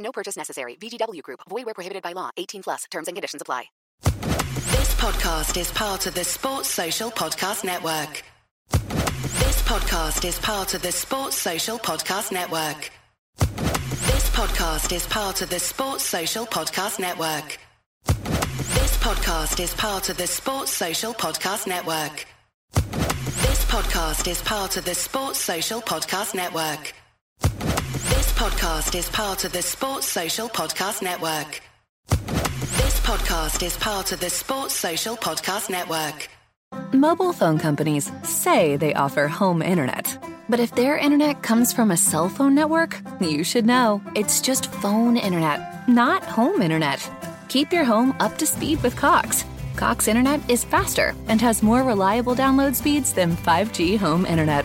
No purchase necessary. VGW Group. Void where prohibited by law. 18 plus. Terms and conditions apply. This podcast is part of the Sports Social Podcast Network. This podcast is part of the Sports Social Podcast Network. This podcast is part of the Sports Social Podcast Network. This podcast is part of the Sports Social Podcast Network. This podcast is part of the Sports Social Podcast Network. This podcast is part of the Sports Social Podcast Network. This podcast is part of the Sports Social Podcast Network. Mobile phone companies say they offer home internet. But if their internet comes from a cell phone network, you should know. It's just phone internet, not home internet. Keep your home up to speed with Cox. Cox internet is faster and has more reliable download speeds than 5G home internet.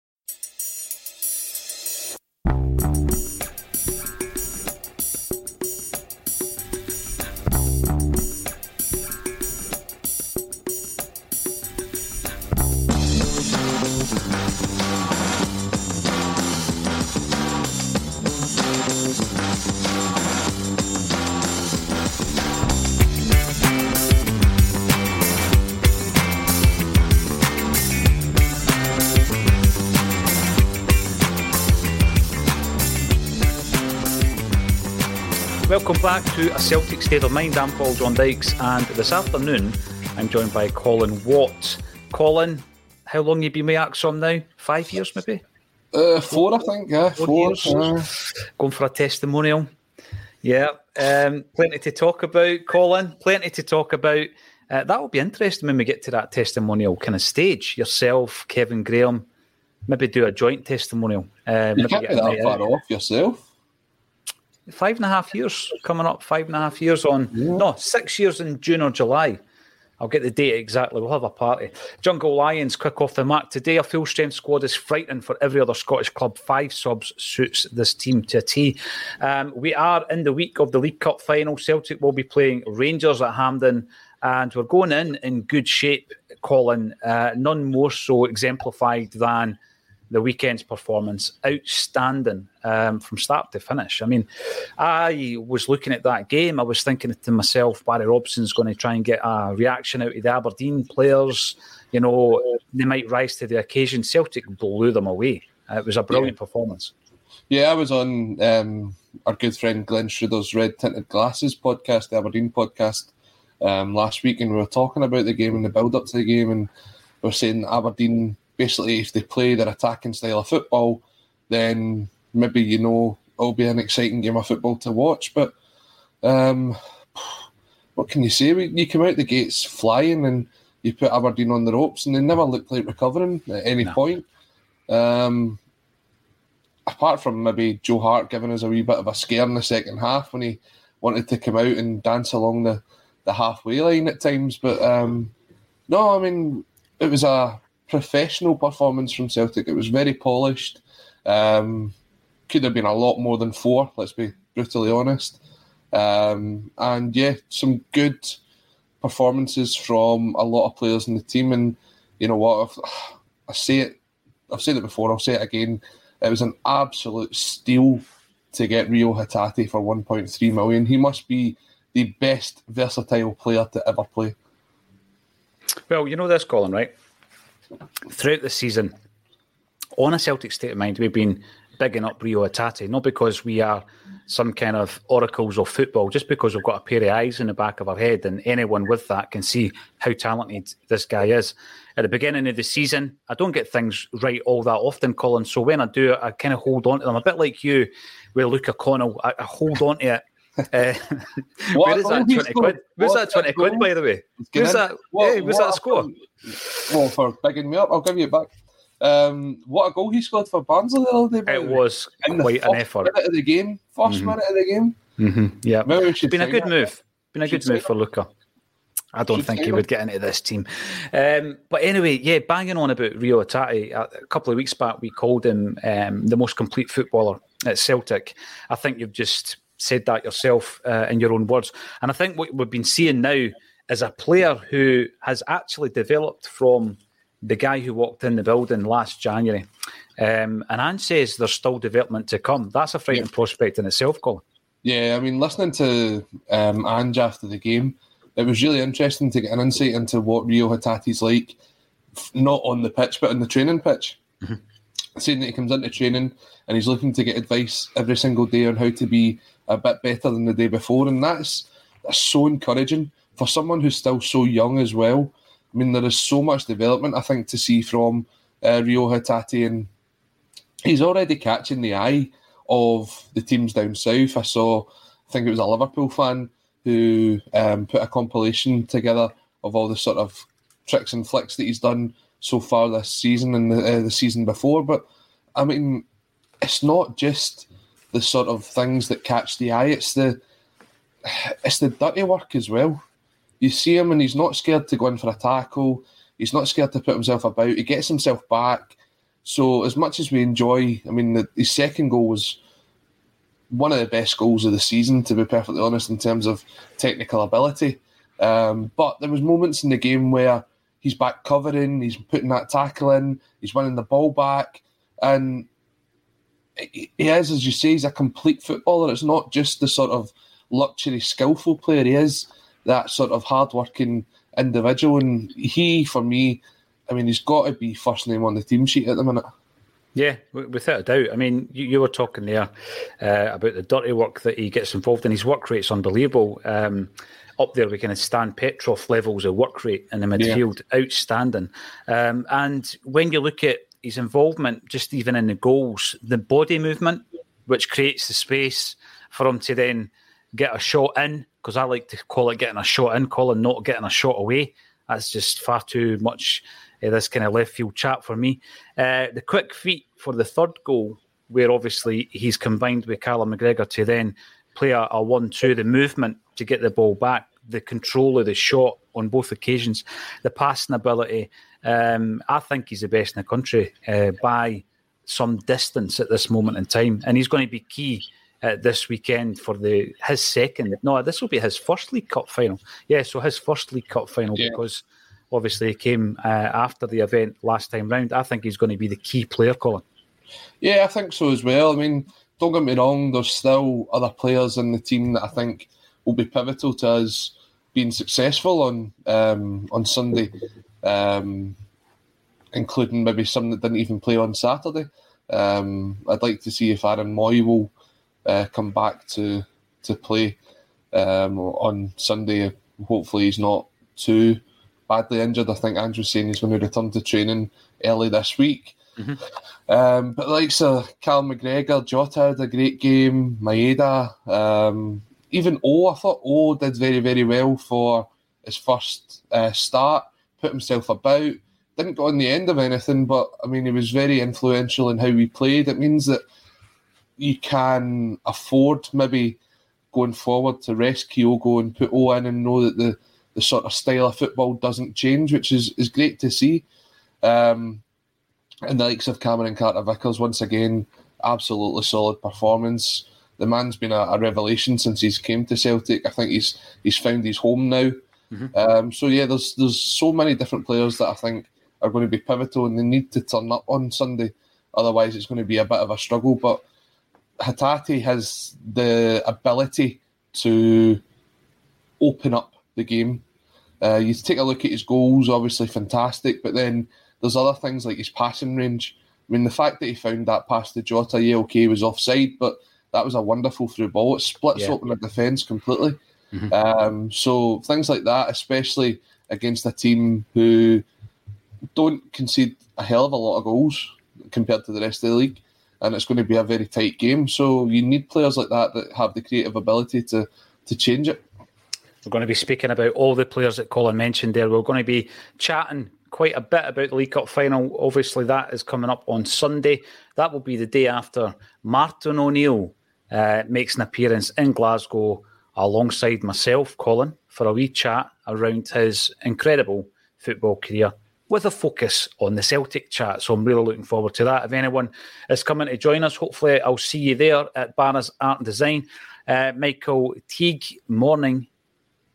Welcome back to A Celtic State of Mind. I'm Paul John Dykes, and this afternoon I'm joined by Colin Watt. Colin, how long you been with ACSOM now? Five years, maybe? Uh, four, I think. Yeah, Four four. uh, Going for a testimonial. Yeah, um, plenty to talk about, Colin. Plenty to talk about. Uh, that will be interesting when we get to that testimonial kind of stage. Yourself, Kevin Graham, maybe do a joint testimonial. Uh, you can't be that far out. off yourself. Five and a half years coming up. Five and a half years on. No, six years in June or July. I'll get the date exactly. We'll have a party. Jungle Lions quick off the mark today. A full strength squad is frightening for every other Scottish club. Five subs suits this team to a T. Um, we are in the week of the League Cup final. Celtic will be playing Rangers at Hampden, and we're going in in good shape. Colin, uh, none more so exemplified than the weekend's performance. Outstanding um, from start to finish. I mean, I was looking at that game. I was thinking to myself, Barry Robson's going to try and get a reaction out of the Aberdeen players. You know, they might rise to the occasion. Celtic blew them away. It was a brilliant performance. Yeah, I was on um, our good friend Glenn Schroeder's Red Tinted Glasses podcast, the Aberdeen podcast, um, last week, and we were talking about the game and the build up to the game, and we are saying Aberdeen basically, if they play their attacking style of football, then maybe you know it'll be an exciting game of football to watch. But um, what can you say? You come out the gates flying, and you put Aberdeen on the ropes, and they never looked like recovering at any point. Um, apart from maybe Joe Hart giving us a wee bit of a scare in the second half when he wanted to come out and dance along the, the halfway line at times. But um, no, I mean, it was a professional performance from Celtic. It was very polished. Um, could have been a lot more than four, let's be brutally honest. Um, and yeah, some good performances from a lot of players in the team. And you know what? I've, I say it, I've said it before, I'll say it again. It was an absolute steal to get Reo Hatate for 1.3 million. He must be the best versatile player to ever play. Well, you know this, Colin, right? Throughout the season, on a Celtic state of mind, we've been bigging up Reo Hatate, not because we are some kind of oracles of football, just because we've got a pair of eyes in the back of our head, and anyone with that can see how talented this guy is. At the beginning of the season, I don't get things right all that often, Colin. So when I do, I kind of hold on to them, a bit like you with Luca Connell. I, I hold on to it. Uh, where is that 20 quid? Where's that 20 quid, by the way? Where's that, What- hey, where's that a score? goal. Well, for bigging me up, I'll give you it back. Um, what a goal he scored for Barnsley the other day. by It was In the quite an first effort. Minute of the game, 1st Mhm. minute of the game. Mm-hmm. Yeah, Maybe we it's been a sign good that. move. Been a Should good move sign for Luca. I don't Should think he him. would get into this team. Um, but anyway, yeah, banging on about Reo Hatate. A a couple of weeks back, we called him um, the most complete footballer at Celtic. I think you've just said that yourself uh, in your own words. And I think what we've been seeing now is a player who has actually developed from the guy who walked in the building last January. Um, and Ange says there's still development to come. That's a frightening prospect in itself, Colin. Yeah, I mean, listening to um, Ange after the game, it was really interesting to get an insight into what Reo Hatate's like, not on the pitch, but on the training pitch. Saying that he comes into training and he's looking to get advice every single day on how to be a bit better than the day before. And that's, that's so encouraging for someone who's still so young as well. I mean, there is so much development, I think, to see from uh, Reo Hatate. And he's already catching the eye of the teams down south. I saw, I think it was a Liverpool fan who um, put a compilation together of all the sort of tricks and flicks that he's done so far this season and the, uh, the season before. But I mean, it's not just the sort of things that catch the eye; it's the it's the dirty work as well. You see him, and he's not scared to go in for a tackle. He's not scared to put himself about. He gets himself back. So as much as we enjoy, I mean, the, his second goal was one of the best goals of the season, to be perfectly honest, in terms of technical ability. Um, but there was moments in the game where he's back covering, he's putting that tackle in, he's winning the ball back, and he is, as you say, he's a complete footballer. It's not just the sort of luxury, skillful player. He is that sort of hard-working individual, and he, for me, I mean, he's got to be first name on the team sheet at the minute. Yeah, without a doubt. I mean, you, you were talking there uh, about the dirty work that he gets involved in. His work rate's unbelievable. Um, up there we can of Stan Petrov levels of work rate in the midfield, outstanding. Um, and when you look at his involvement, just even in the goals, the body movement, which creates the space for him to then get a shot in, because I like to call it getting a shot in, Colin, not getting a shot away. That's just far too much uh, this kind of left field chat for me. Uh, the quick feet for the third goal, where obviously he's combined with Callum McGregor to then play a, a one-two, the movement to get the ball back, the control of the shot on both occasions, the passing ability. Um, I think he's the best in the country uh, by some distance at this moment in time, and he's going to be key uh, this weekend for the his second. No, this will be his first League Cup final. Yeah, so his first League Cup final Yeah. because obviously he came uh, after the event last time round. I think he's going to be the key player, Colin. Yeah, I think so as well. I mean, don't get me wrong, there's still other players in the team that I think will be pivotal to us being successful on um, on Sunday, um, including maybe some that didn't even play on Saturday. Um, I'd like to see if Aaron Mooy will uh, come back to to play um, on Sunday. Hopefully, he's not too badly injured. I think Andrew's saying he's going to return to training early this week. Um, but like so, Cal McGregor, Jota had a great game. Maeda, um, even O, I thought O did very very well for his first uh, start. Put himself about. Didn't go on the end of anything, but I mean he was very influential in how he played. It means that you can afford maybe going forward to rest Kyogo and put O in and know that the, the sort of style of football doesn't change, which is, is great to see. Um, and the likes of Cameron Carter Vickers, once again, absolutely solid performance. The man's been a, a, revelation since he's came to Celtic. I think he's he's found his home now. Mm-hmm. Um, so yeah, there's there's so many different players that I think are going to be pivotal, and they need to turn up on Sunday. Otherwise, it's going to be a bit of a struggle. But Hatate has the ability to open up the game. Uh, you take a look at his goals, obviously fantastic, but then there's other things like his passing range. I mean, the fact that he found that pass to Jota, yeah, okay, was offside, but that was a wonderful through ball. It splits yeah. open the defence completely. Mm-hmm. Um, so things like that, especially against a team who don't concede a hell of a lot of goals compared to the rest of the league, and it's going to be a very tight game. So you need players like that that have the creative ability to to change it. We're going to be speaking about all the players that Colin mentioned there. We're going to be chatting quite a bit about the League Cup final. Obviously, that is coming up on Sunday. That will be the day after Martin O'Neill uh, makes an appearance in Glasgow alongside myself, Colin, for a wee chat around his incredible football career with a focus on the Celtic chat. So I'm really looking forward to that. If anyone is coming to join us, hopefully I'll see you there at Barra's Art and Design. Uh, Michael Teague, morning,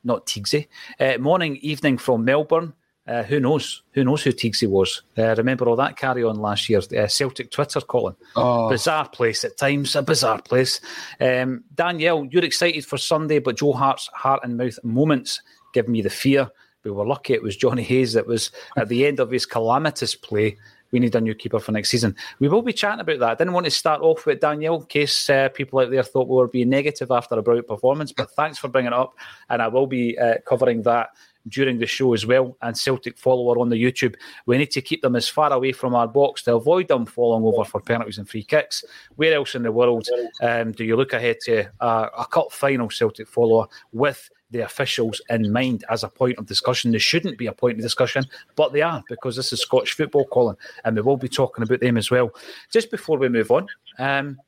not Teagsy, uh, morning, evening from Melbourne. Uh, who knows? Who knows who Teagsy was? Uh, remember all that carry on last year? Uh, Celtic Twitter, Colin. Oh. Bizarre place at times, a bizarre place. Um, Danielle, you're excited for Sunday, but Joe Hart's heart and mouth moments give me the fear. We were lucky it was Jonny Hayes that was at the end of his calamitous play. We need a new keeper for next season. We will be chatting about that. I didn't want to start off with Danielle in case uh, people out there thought we were being negative after a brilliant performance, but thanks for bringing it up. And I will be uh, covering that during the show as well. And Celtic follower on the YouTube, we need to keep them as far away from our box to avoid them falling over for penalties and free kicks. Where else in the world um, do you look ahead to a, a cup final Celtic follower with? the officials in mind as a point of discussion. They shouldn't be a point of discussion, but they are because this is Scottish football, Colin, and we will be talking about them as well. Just before we move on, um,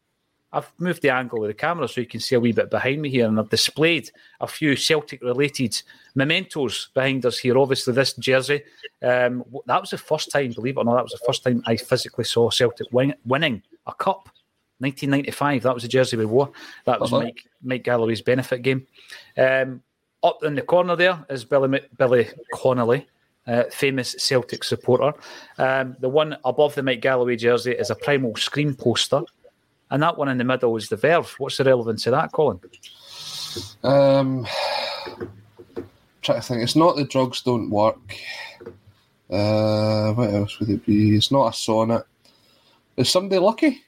I've moved the angle of the camera so you can see a wee bit behind me here, and I've displayed a few Celtic related mementos behind us here. Obviously, this jersey, um, that was the first time, believe it or not, that was the first time I physically saw Celtic win- winning a cup. 1995, that was the jersey we wore. That was uh-huh. Mike, Mike Galloway's benefit game. Um, up in the corner there is Billy, Billy Connolly, uh, famous Celtic supporter. Um, the one above the Mike Galloway jersey is a Primal Scream poster and that one in the middle is the Verve. What's the relevance of that, Colin? Um, try to think. It's not the drugs don't work. Uh, what else would it be? It's not a sonnet. Is somebody lucky?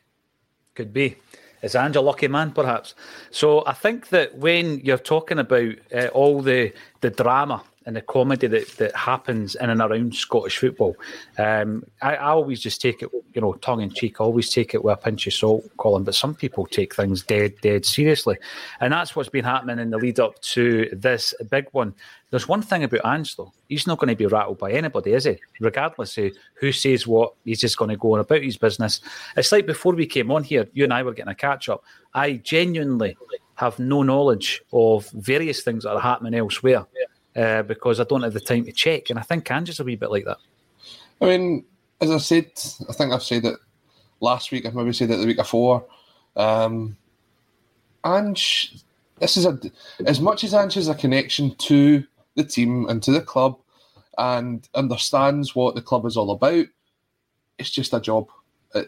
Could be. Is Angel lucky man, perhaps? So I think that when you're talking about uh, all the the drama and the comedy that, that happens in and around Scottish football. Um, I, I, always just take it, you know, tongue in cheek. I always take it with a pinch of salt, Colin. But some people take things dead, dead seriously, and that's what's been happening in the lead up to this big one. There's one thing about Ange, though. He's not going to be rattled by anybody, is he? Regardless of who says what, he's just going to go on about his business. It's like before we came on here, you and I were getting a catch up. I genuinely have no knowledge of various things that are happening elsewhere. Uh, because I don't have the time to check. And I think Ange's a wee bit like that. I mean, as I said, I think I've said it last week. I've maybe said it the week before. Um, Ange, this is a as much as Ange has a connection to the team and to the club, and understands what the club is all about. It's just a job.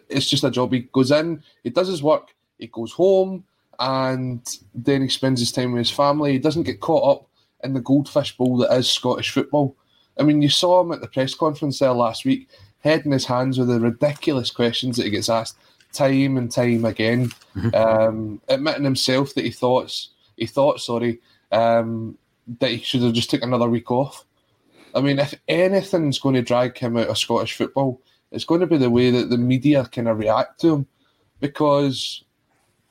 It's just a job. He goes in, he does his work, he goes home, and then he spends his time with his family. He doesn't get caught up in the goldfish bowl that is Scottish football. I mean, you saw him at the press conference there last week, head in his hands with the ridiculous questions that he gets asked time and time again, mm-hmm. um, admitting himself that he thought he thought sorry um, that he should have just took another week off. I mean, if anything's going to drag him out of Scottish football, it's going to be the way that the media kind of react to him because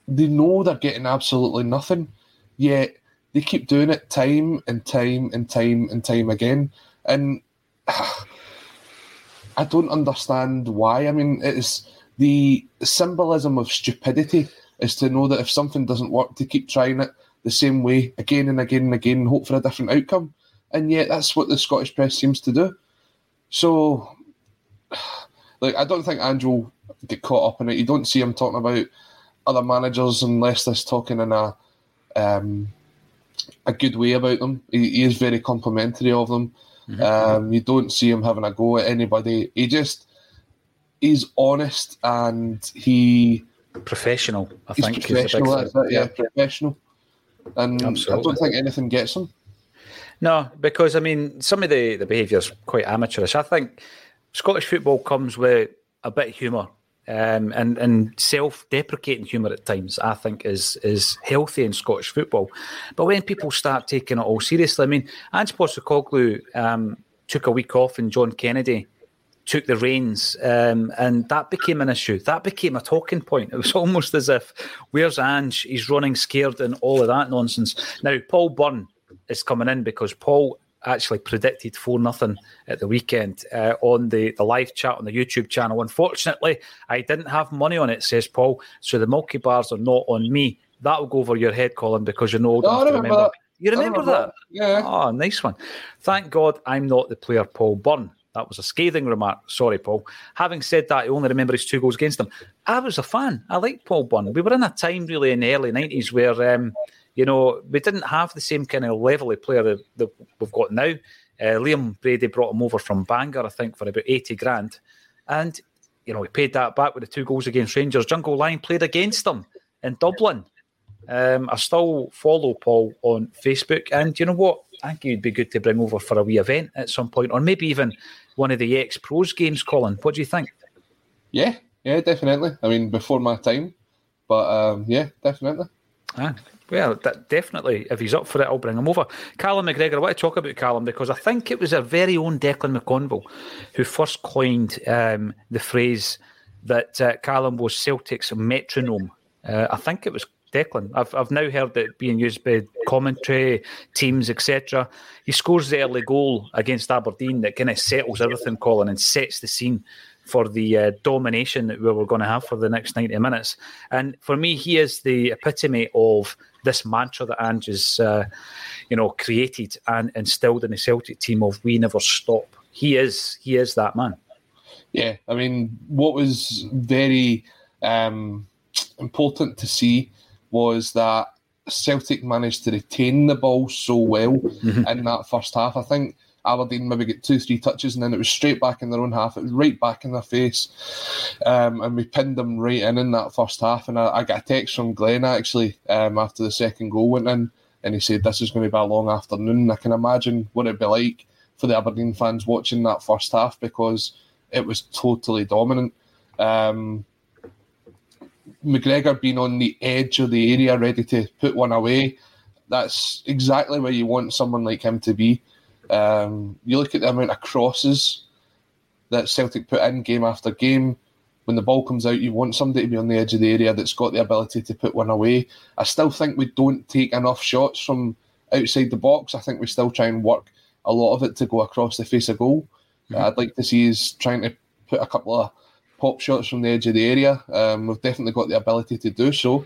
they know they're getting absolutely nothing. Yet they keep doing it time and time and time and time again. And I don't understand why. I mean, it's the symbolism of stupidity is to know that if something doesn't work, to keep trying it, the same way again and again and again and hope for a different outcome. And yet that's what the Scottish press seems to do. So, like, I don't think Andrew get caught up in it. You don't see him talking about other managers unless they're talking in a um, a good way about them. He, he is very complimentary of them. Mm-hmm. Um, you don't see him having a go at anybody. He just he's honest and he professional. I he's think professional. It, yeah. yeah, professional. And Absolutely. I don't think anything gets him. No, because I mean, some of the the behaviour is quite amateurish. I think Scottish football comes with a bit of humour um, and and self-deprecating humour at times, I think, is is healthy in Scottish football. But when people start taking it all seriously, I mean, Ange Postecoglou um, took a week off, and John Kennedy took the reins, um, and that became an issue. That became a talking point. It was almost as if, "Where's Ange? He's running scared," and all of that nonsense. Now, Paul Byrne is coming in because Paul actually predicted 4 nothing at the weekend uh, on the, the live chat on the YouTube channel. Unfortunately, I didn't have money on it, says Paul, so the Milky Bars are not on me. That will go over your head, Colin, because you're not old enough to remember. That. You remember, remember that? Yeah. Oh, nice one. Thank God I'm not the player Paul Byrne. That was a scathing remark. Sorry, Paul. Having said that, I only remember his two goals against them. I was a fan. I liked Paul Byrne. We were in a time really in the early 90s where um, you know, we didn't have the same kind of level of player that, we've got now. Uh, Liam Brady brought him over from Bangor, I think, for about 80 grand. And, you know, he paid that back with the two goals against Rangers. Jungle Lion played against them in Dublin. Um, I still follow Paul on Facebook. And you know what? I think it'd be good to bring over for a wee event at some point, or maybe even one of the ex pros games, Colin. What do you think? Yeah, yeah, definitely. I mean, before my time, but um, yeah, definitely. Ah, well, that definitely, if he's up for it, I'll bring him over. Callum McGregor, I want to talk about Callum because I think it was our very own Declan McConville who first coined um, the phrase that uh, Callum was Celtic's metronome. Uh, I think it was Declan. I've, I've now heard it being used by commentary, teams, etc. He scores the early goal against Aberdeen that kind of settles everything, Colin, and sets the scene for the uh, domination that we were going to have for the next 90 minutes. And for me, he is the epitome of this mantra that Ange has, uh, you know, created and instilled in the Celtic team of "We never stop." He is, he is that man. Yeah, I mean, what was very um, important to see was that Celtic managed to retain the ball so well mm-hmm. in that first half. I think Aberdeen maybe get two, three touches, and then it was straight back in their own half. It was right back in their face, um, and we pinned them right in in that first half. And I, I got a text from Glenn actually um, after the second goal went in, and he said this is going to be a long afternoon. I can imagine what it'd be like for the Aberdeen fans watching that first half because it was totally dominant. Um, McGregor being on the edge of the area, ready to put one away. That's exactly where you want someone like him to be. Um, you look at the amount of crosses that Celtic put in game after game. When the ball comes out, you want somebody to be on the edge of the area that's got the ability to put one away. I still think we don't take enough shots from outside the box. I think we still try and work a lot of it to go across the face of goal. Mm-hmm. I'd like to see us trying to put a couple of pop shots from the edge of the area. Um, we've definitely got the ability to do so.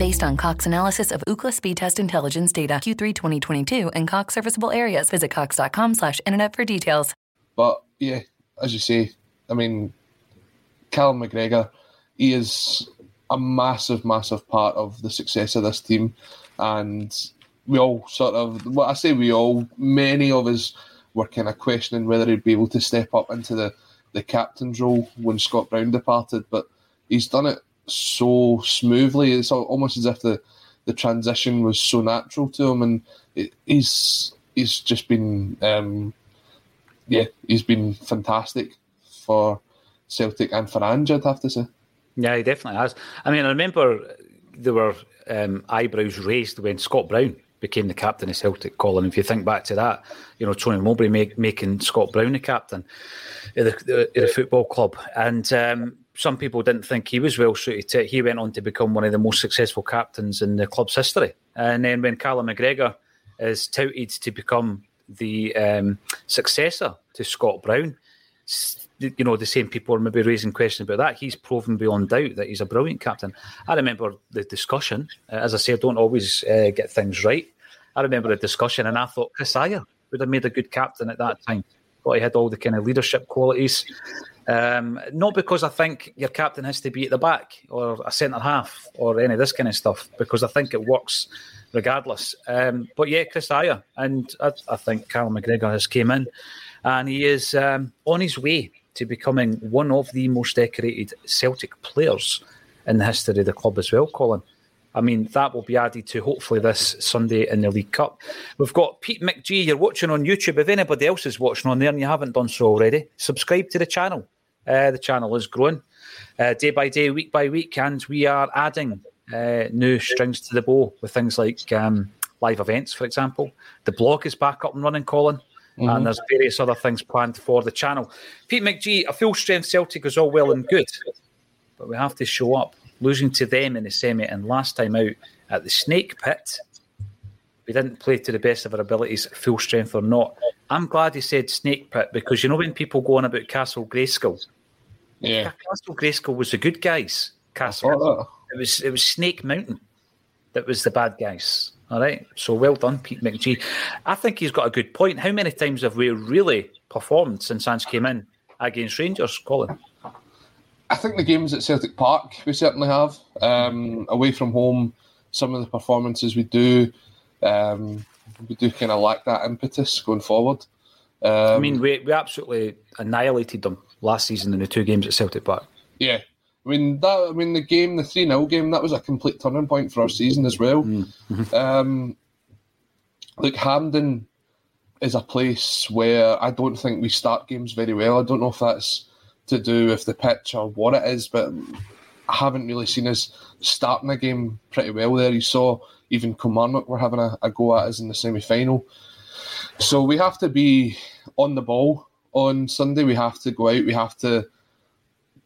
Based on Cox analysis of Ookla speed test intelligence data Q3 2022 and Cox serviceable areas, visit cox.com slash internet for details. But yeah, as you say, I mean, Callum McGregor, he is a massive, massive part of the success of this team. And we all sort of, well, I say we all, many of us were kind of questioning whether he'd be able to step up into the, the captain's role when Scott Brown departed. But he's done it so smoothly. It's almost as if the, the transition was so natural to him. And it, he's he's just been, um, yeah, he's been fantastic for Celtic and for Ange, I'd have to say. Yeah, he definitely has. I mean, I remember there were um, eyebrows raised when Scott Brown became the captain of Celtic, Colin. If you think back to that, you know, Tony Mowbray make, making Scott Brown the captain of the, the, the football club. And um, some people didn't think he was well suited to it. He went on to become one of the most successful captains in the club's history. And then when Callum McGregor is touted to become the um, successor to Scott Brown, you know, the same people are maybe raising questions about that. He's proven beyond doubt that he's a brilliant captain. I remember the discussion. Uh, as I say, I don't always uh, get things right. I remember the discussion, and I thought Chris Ajer would have made a good captain at that time. Thought he had all the kind of leadership qualities. Um, not because I think your captain has to be at the back or a centre half or any of this kind of stuff, because I think it works regardless. Um, but yeah, Chris Ajer, and I, I think Carl McGregor has came in, and he is um, on his way to becoming one of the most decorated Celtic players in the history of the club as well, Colin. I mean, that will be added to hopefully this Sunday in the League Cup. We've got Pete McGee, you're watching on YouTube. If anybody else is watching on there and you haven't done so already, subscribe to the channel. Uh, the channel is growing uh, day by day, week by week, and we are adding uh, new strings to the bow with things like um, live events, for example. The blog is back up and running, Colin. Mm-hmm. And there's various other things planned for the channel. Pete McGee, a full strength Celtic is all well and good, but we have to show up. Losing to them in the semi and last time out at the Snake Pit, we didn't play to the best of our abilities, full strength or not. I'm glad he said Snake Pit because you know when people go on about Castle Grayskull, yeah, Castle Grayskull was the good guys. Castle, it was it was Snake Mountain that was the bad guys. All right. So well done, Pete McGee. I think he's got a good point. How many times have we really performed since Ange came in against Rangers, Colin? I think the games at Celtic Park we certainly have. Um, away from home, some of the performances we do, um, we do kind of lack that impetus going forward. Um, I mean, we, we absolutely annihilated them last season in the two games at Celtic Park. Yeah, I mean that. I mean the game, the three 0 game, that was a complete turning point for our season as well. Mm-hmm. Um, look, Hampden is a place where I don't think we start games very well. I don't know if that's to do with the pitch or what it is, but Haven't really seen us starting a game pretty well there. You saw even Kilmarnock were having a, a go at us in the semi final. So we have to be on the ball on Sunday. We have to go out. We have to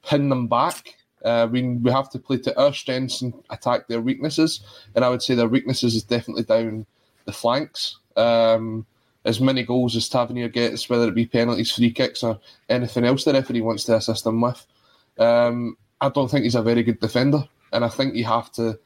pin them back. Uh, we, we have to play to our strengths and attack their weaknesses. And I would say their weaknesses is definitely down the flanks. Um, as many goals as Tavernier gets, whether it be penalties, free kicks, or anything else the referee wants to assist them with. Um, I don't think he's a very good defender, and I think you have to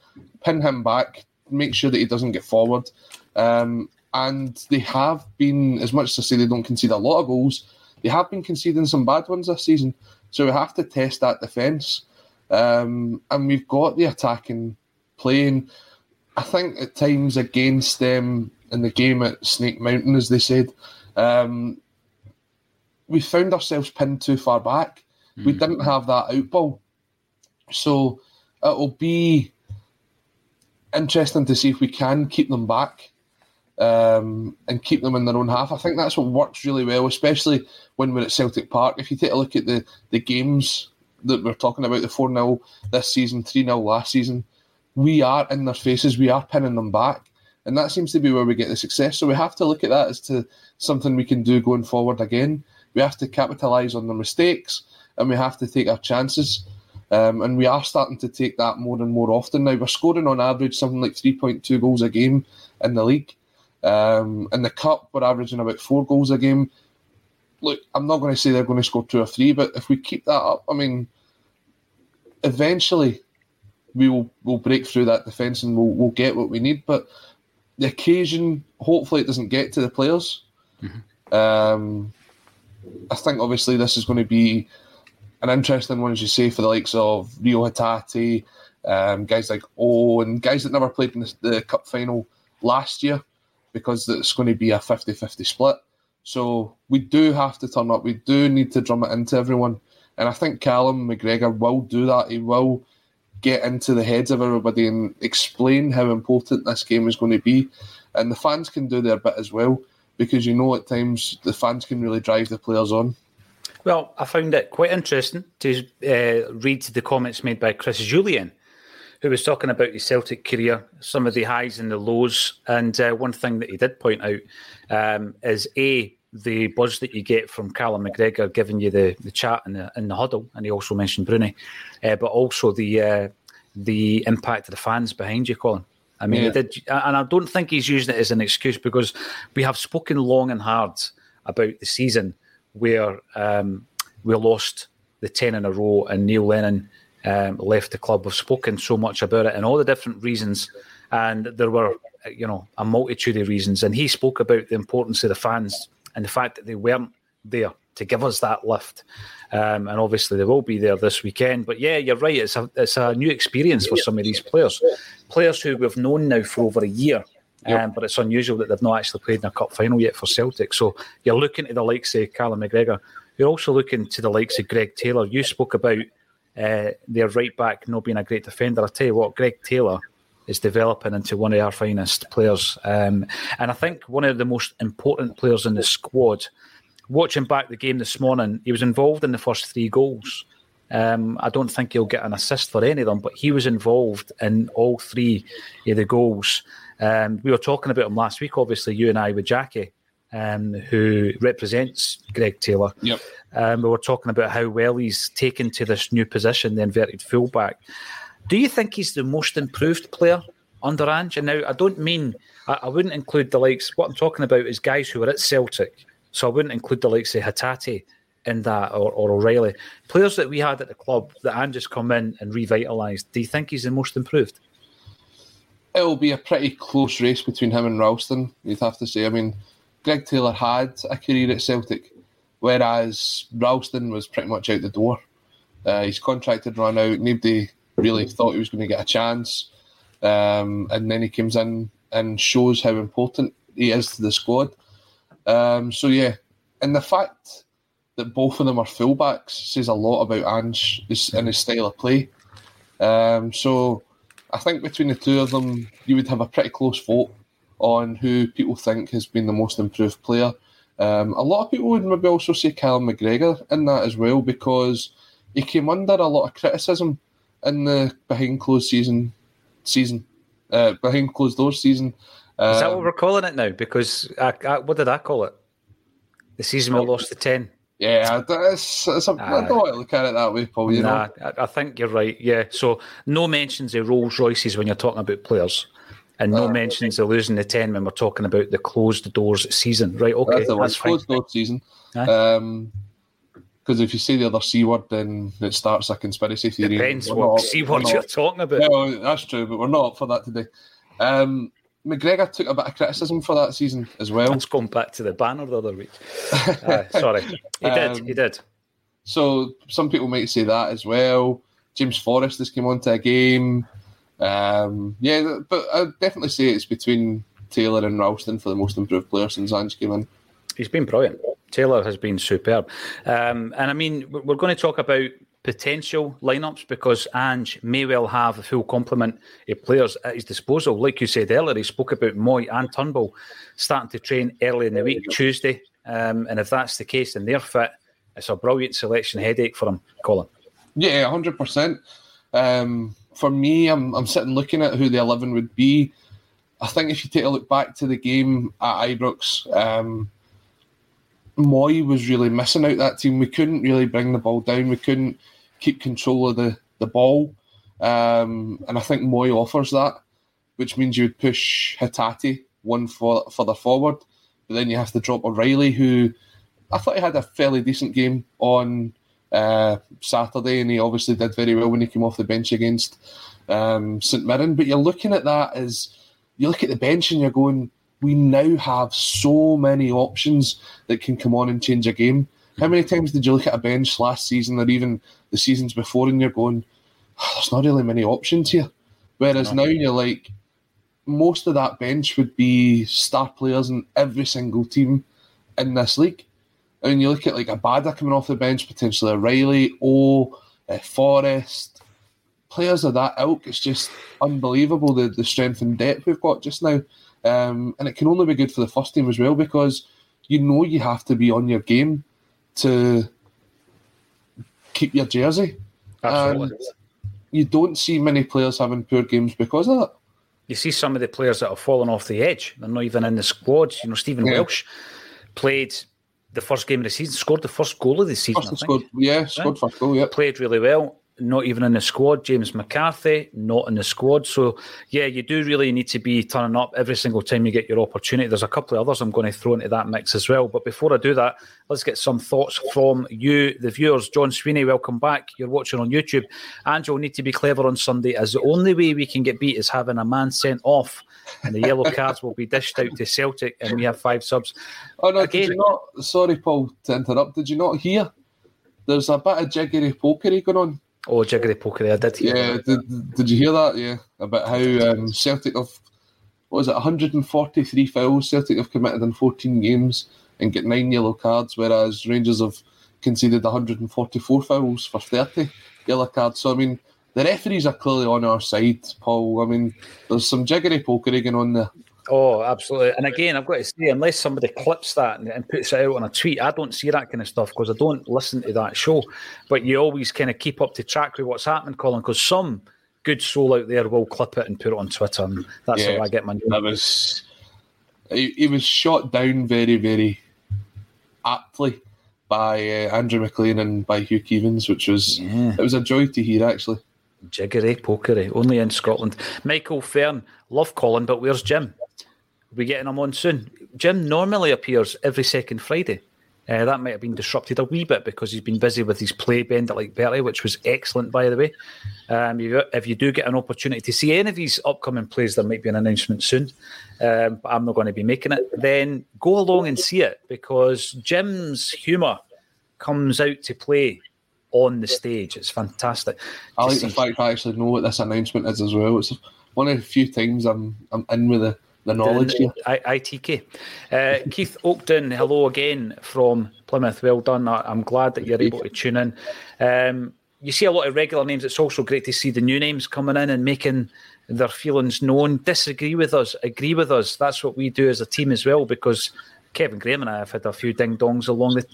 pin him back, make sure that he doesn't get forward. Um, and they have been, as much as I say they don't concede a lot of goals, they have been conceding some bad ones this season. So we have to test that defence. Um, and we've got the attacking playing. I think at times against them in the game at Snake Mountain, as they said, um, we found ourselves pinned too far back. Mm. We didn't have that out ball. So it'll be interesting to see if we can keep them back um, and keep them in their own half. I think that's what works really well, especially when we're at Celtic Park. If you take a look at the, the games that we're talking about, the 4 0 this season, 3 0 last season, we are in their faces, we are pinning them back. And that seems to be where we get the success. So we have to look at that as to something we can do going forward again. We have to capitalise on the mistakes and we have to take our chances. Um, and we are starting to take that more and more often now. We're scoring on average something like 3.2 goals a game in the league. Um, in the cup, we're averaging about four goals a game. Look, I'm not going to say they're going to score two or three, but if we keep that up, I mean, eventually we will will break through that defence and we'll, we'll get what we need. But the occasion, hopefully, it doesn't get to the players. Mm-hmm. Um, I think obviously this is going to be an interesting one, as you say, for the likes of Reo Hatate, um, guys like O, and guys that never played in the, the cup final last year because it's going to be a 50 50 split. So we do have to turn up. We do need to drum it into everyone. And I think Callum McGregor will do that. He will get into the heads of everybody and explain how important this game is going to be. And the fans can do their bit as well because you know at times the fans can really drive the players on. Well, I found it quite interesting to uh, read the comments made by Chris Jullien, who was talking about his Celtic career, some of the highs and the lows. And uh, one thing that he did point out um, is A, the buzz that you get from Callum McGregor giving you the, the chat in the, in the huddle. And he also mentioned Broony, uh, but also the uh, the impact of the fans behind you, Colin. I mean, yeah. did, and I don't think he's using it as an excuse because we have spoken long and hard about the season where um, we lost the 10 in a row and Neil Lennon um, left the club. We've spoken so much about it and all the different reasons. And there were, you know, a multitude of reasons. And he spoke about the importance of the fans and the fact that they weren't there to give us that lift. Um, and obviously they will be there this weekend. But yeah, you're right. It's a it's a new experience for some of these players, players who we've known now for over a year. Yep. Um, but it's unusual that they've not actually played in a cup final yet for Celtic. So you're looking to the likes of Callum McGregor. You're also looking to the likes of Greg Taylor. You spoke about uh, their right back not being a great defender. I tell you what, Greg Taylor is developing into one of our finest players. Um, and I think one of the most important players in the squad watching back the game this morning, he was involved in the first three goals. Um, I don't think he'll get an assist for any of them, but he was involved in all three of the goals. Um, we were talking about him last week, obviously, you and I with Jackie, um, who represents Greg Taylor. Yep. Um, we were talking about how well he's taken to this new position, the inverted fullback. Do you think he's the most improved player under Ange? And now, I don't mean, I, I wouldn't include the likes, what I'm talking about is guys who are at Celtic so I wouldn't include the likes of Hatate in that or, or O'Riley. Players that we had at the club that just come in and revitalised. Do you think he's the most improved? It'll be a pretty close race between him and Ralston, you'd have to say. I mean, Greg Taylor had a career at Celtic, whereas Ralston was pretty much out the door. Uh, his contract had run out. Nobody really thought he was going to get a chance. Um, and then he comes in and shows how important he is to the squad. Um, so yeah, and the fact that both of them are fullbacks says a lot about Ange and his style of play. Um, so I think between the two of them, you would have a pretty close vote on who people think has been the most improved player. Um, a lot of people would maybe also say Callum McGregor in that as well because he came under a lot of criticism in the behind closed season season uh, behind closed doors season um, Is that what um, we're calling it now? Because I, I, what did I call it? The season we lost to ten. Yeah, it's, it's a, uh, I don't want to look at it that way, Paul. You nah, know? I, I think you're right. Yeah, so no mentions of Rolls Royces when you're talking about players, and no uh, mentions of losing the ten when we're talking about the closed doors season. Right? Okay, that's, that's closed doors season. Um, because if you say the other C word, then it starts a conspiracy theory. Depends what C word you're talking about. Yeah, that's true, but we're not up for that today. Um, McGregor took a bit of criticism for that season as well. Let's go back to the banner the other week. uh, sorry, he did. Um, he did. So some people might say that as well. James Forrest has come onto a game. Um, yeah, but I'd definitely say it's between Taylor and Ralston for the most improved player since Ange came in. He's been brilliant. Taylor has been superb. Um, and I mean, we're going to talk about potential lineups because Ange may well have a full complement of players at his disposal. Like you said earlier, he spoke about Mooy and Turnbull starting to train early in the week, Tuesday. Um, and if that's the case and they're fit, it's a brilliant selection headache for him, Colin. Yeah, 100%. Um, for me, I'm, I'm sitting looking at who the 11 would be. I think if you take a look back to the game at Ibrox, um, Mooy was really missing out that team. We couldn't really bring the ball down. We couldn't keep control of the, the ball. Um, and I think Mooy offers that, which means you would push Hatate one for, further forward. But then you have to drop O'Riley, who I thought he had a fairly decent game on uh, Saturday, and he obviously did very well when he came off the bench against um, St Mirren. But you're looking at that as you look at the bench and you're going, we now have so many options that can come on and change a game. How many times did you look at a bench last season or even the seasons before and you're going, oh, there's not really many options here? Whereas now you're like, most of that bench would be star players in every single team in this league. I mean, you look at like Abada coming off the bench, potentially O'Riley, O, uh, Forrest, players of that ilk. It's just unbelievable the, the strength and depth we've got just now. Um, and it can only be good for the first team as well because you know you have to be on your game to keep your jersey. Absolutely. you don't see many players having poor games because of that. You see some of the players that have fallen off the edge. They're not even in the squads. You know, Stephen Yeah. Welsh played the first game of the season, scored the first goal of the season. First I think. scored, yeah, scored first goal, yeah. Played really well. Not even in the squad. James McCarthy, not in the squad. So, yeah, you do really need to be turning up every single time you get your opportunity. There's a couple of others I'm going to throw into that mix as well. But before I do that, let's get some thoughts from you, the viewers. John Sweeney, welcome back. You're watching on YouTube. Angel, need to be clever on Sunday, as the only way we can get beat is having a man sent off, and the yellow cards will be dished out to Celtic, and we have five subs. Oh no! Again- did you not? Sorry, Paul, to interrupt. Did you not hear? There's a bit of jiggery pokery going on. Oh, jiggery pokery, I did hear Yeah, did, did you hear that? Yeah, about how um, Celtic have what was it? 143 fouls Celtic have committed in 14 games and get nine yellow cards, whereas Rangers have conceded 144 fouls for 30 yellow cards. So I mean, the referees are clearly on our side, Paul. I mean, there's some jiggery pokery going on there. Oh, absolutely. And again, I've got to say, unless somebody clips that and, and puts it out on a tweet, I don't see that kind of stuff because I don't listen to that show. But you always kind of keep up to track with what's happening, Colin, because some good soul out there will clip it and put it on Twitter. And that's Yeah, how I get my news. That was he, he was shot down very, very aptly by uh, Andrew McLean and by Hugh Keevins, which was it was a joy to hear actually. Jiggery pokery, only in Scotland. Michael Fern, love Colin, but where's Jim? We getting him on soon. Jim normally appears every second Friday. Uh, that might have been disrupted a wee bit because he's been busy with his play bend like Bertie, which was excellent, by the way. Um, if, you, if you do get an opportunity to see any of these upcoming plays, there might be an announcement soon, um, but I'm not going to be making it. Then go along and see it because Jim's humour comes out to play on the stage. It's fantastic. I like the fact I actually know what this announcement is as well. It's one of the few times I'm I'm in with the, the knowledge here. I- ITK. Uh, Keith Oakton, hello again from Plymouth. Well done. I- I'm glad that you're able to tune in. Um, you see a lot of regular names. It's also great to see the new names coming in and making their feelings known. Disagree with us, agree with us. That's what we do as a team as well because Kevin Graham and I have had a few ding dongs along the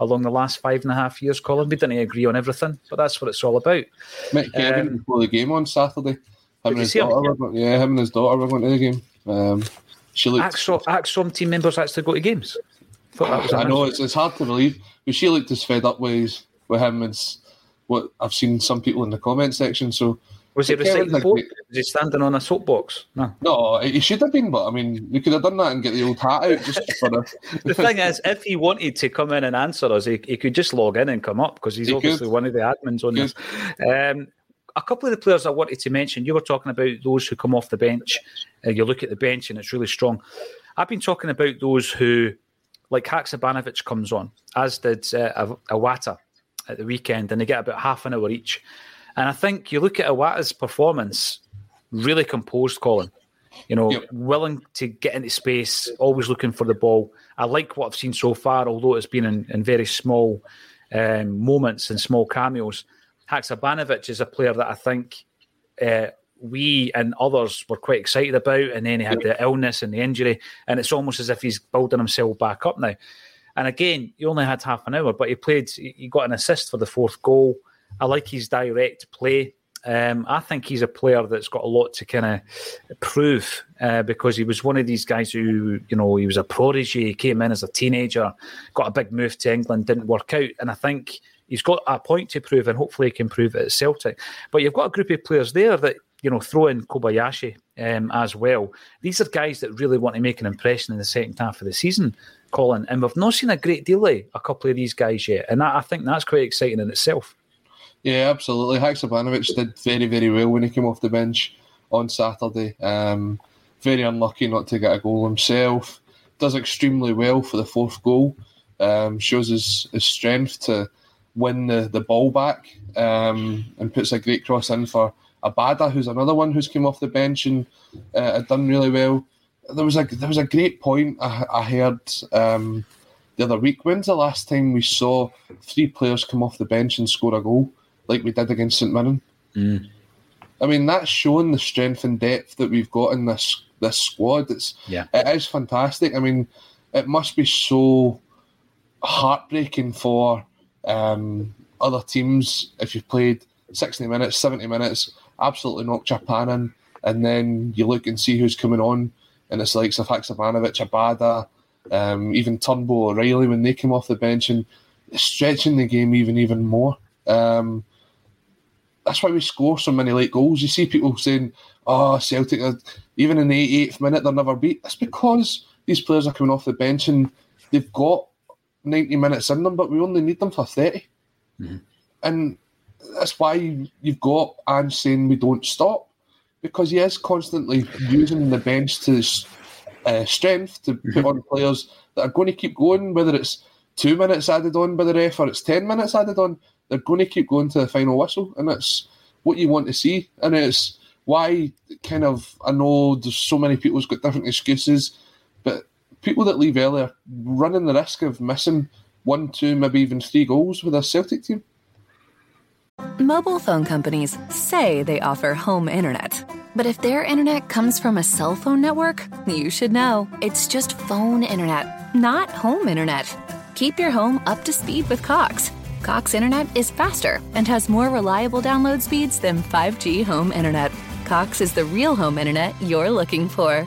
along the last five and a half years, Colin. We didn't agree on everything, but that's what it's all about. Met Kevin Um, before the game on Saturday. Him and you his him? were yeah, him and his daughter were going to the game. Um, she looked. ACSOM, ACSOM team members actually go to games. Was I know it's, it's hard to believe, but she looked as fed up with his, with him as what I've seen some people in the comment section. So Was Kevin's reciting the a book? great- Was he standing on a soapbox? No. No, he should have been, but I mean, we could have done that and get the old hat out just for the. The thing is, if he wanted to come in and answer us, he, he could just log in and come up because he's He obviously could. one of the admins on this. Um, a couple of the players I wanted to mention, you were talking about those who come off the bench. Uh, you look at the bench and it's really strong. I've been talking about those who, like Haksabanovic comes on, as did uh, Abada at the weekend, and they get about half an hour each. And I think you look at Abada's performance, really composed, Colin. You know, willing to get into space, always looking for the ball. I like what I've seen so far, although it's been in, in very small um, moments and small cameos. Haksabanovic is a player that I think uh, we and others were quite excited about, and then he had the illness and the injury, and it's almost as if he's building himself back up now. And again, he only had half an hour, but he played. He got an assist for the fourth goal. I like his direct play. Um, I think he's a player that's got a lot to kind of prove uh, because he was one of these guys who, you know, he was a prodigy. He came in as a teenager, got a big move to England, didn't work out, and I think he's got a point to prove, and hopefully he can prove it at Celtic. But you've got a group of players there that you know throw in Kobayashi um, as well. These are guys that really want to make an impression in the second half of the season, Colin, and we've not seen a great deal of a couple of these guys yet, and that, I think that's quite exciting in itself. Yeah, absolutely. Haksabanovic did very, very well when he came off the bench on Saturday. Um, very unlucky not to get a goal himself. Does extremely well for the fourth goal. Um, shows his, his strength to win the, the ball back um, and puts a great cross in for Abada, who's another one who's came off the bench and uh, had done really well. There was a there was a great point I, I heard um, the other week. When's the last time we saw three players come off the bench and score a goal like we did against St Mirren? I mean, that's showing the strength and depth that we've got in this this squad. It's Yeah. it is fantastic. I mean, it must be so heartbreaking for um, other teams if you've played 60 minutes, 70 minutes, absolutely knock Japan in, and then you look and see who's coming on, and it's like Haksabanovic, Abada, um, even Turnbull, O'Riley when they came off the bench, and stretching the game even even more. Um, that's why we score so many late goals. You see people saying, "Oh, Celtic, even in the 88th minute, they're never beat." That's because these players are coming off the bench and they've got 90 minutes in them, but we only need them for 30. Mm-hmm. And that's why you've got Ange saying we don't stop because he is constantly using the bench to uh, strength to put mm-hmm. on players that are going to keep going, whether it's two minutes added on by the ref or it's 10 minutes added on. They're going to keep going to the final whistle, and that's what you want to see. And it's why, kind of, I know there's so many people who's got different excuses, but people that leave earlier running the risk of missing one, two, maybe even three goals with a Celtic team. Mobile phone companies say they offer home internet. But if their internet comes from a cell phone network, you should know it's just phone internet, not home internet. Keep your home up to speed with Cox. Cox internet is faster and has more reliable download speeds than 5G home internet. Cox is the real home internet you're looking for.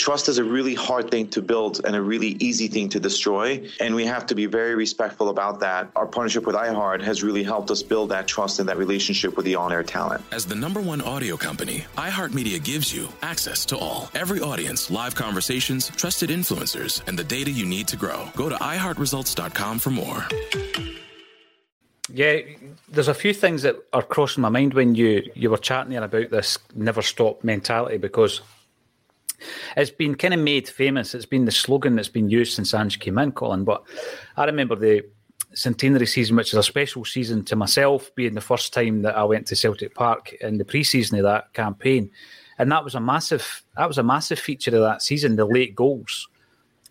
Trust is a really hard thing to build and a really easy thing to destroy. And we have to be very respectful about that. Our partnership with iHeart has really helped us build that trust and that relationship with the on air talent. As the number one audio company, iHeartMedia gives you access to all. Every audience, live conversations, trusted influencers, and the data you need to grow. Go to iHeartResults.com for more. Yeah, there's a few things that are crossing my mind when you you were chatting there about this never stop mentality because it's been kind of made famous. It's been the slogan that's been used since Ange came in, Colin. But I remember the centenary season, which is a special season to myself, being the first time that I went to Celtic Park in the pre-season of that campaign, and that was a massive that was a massive feature of that season, the late goals,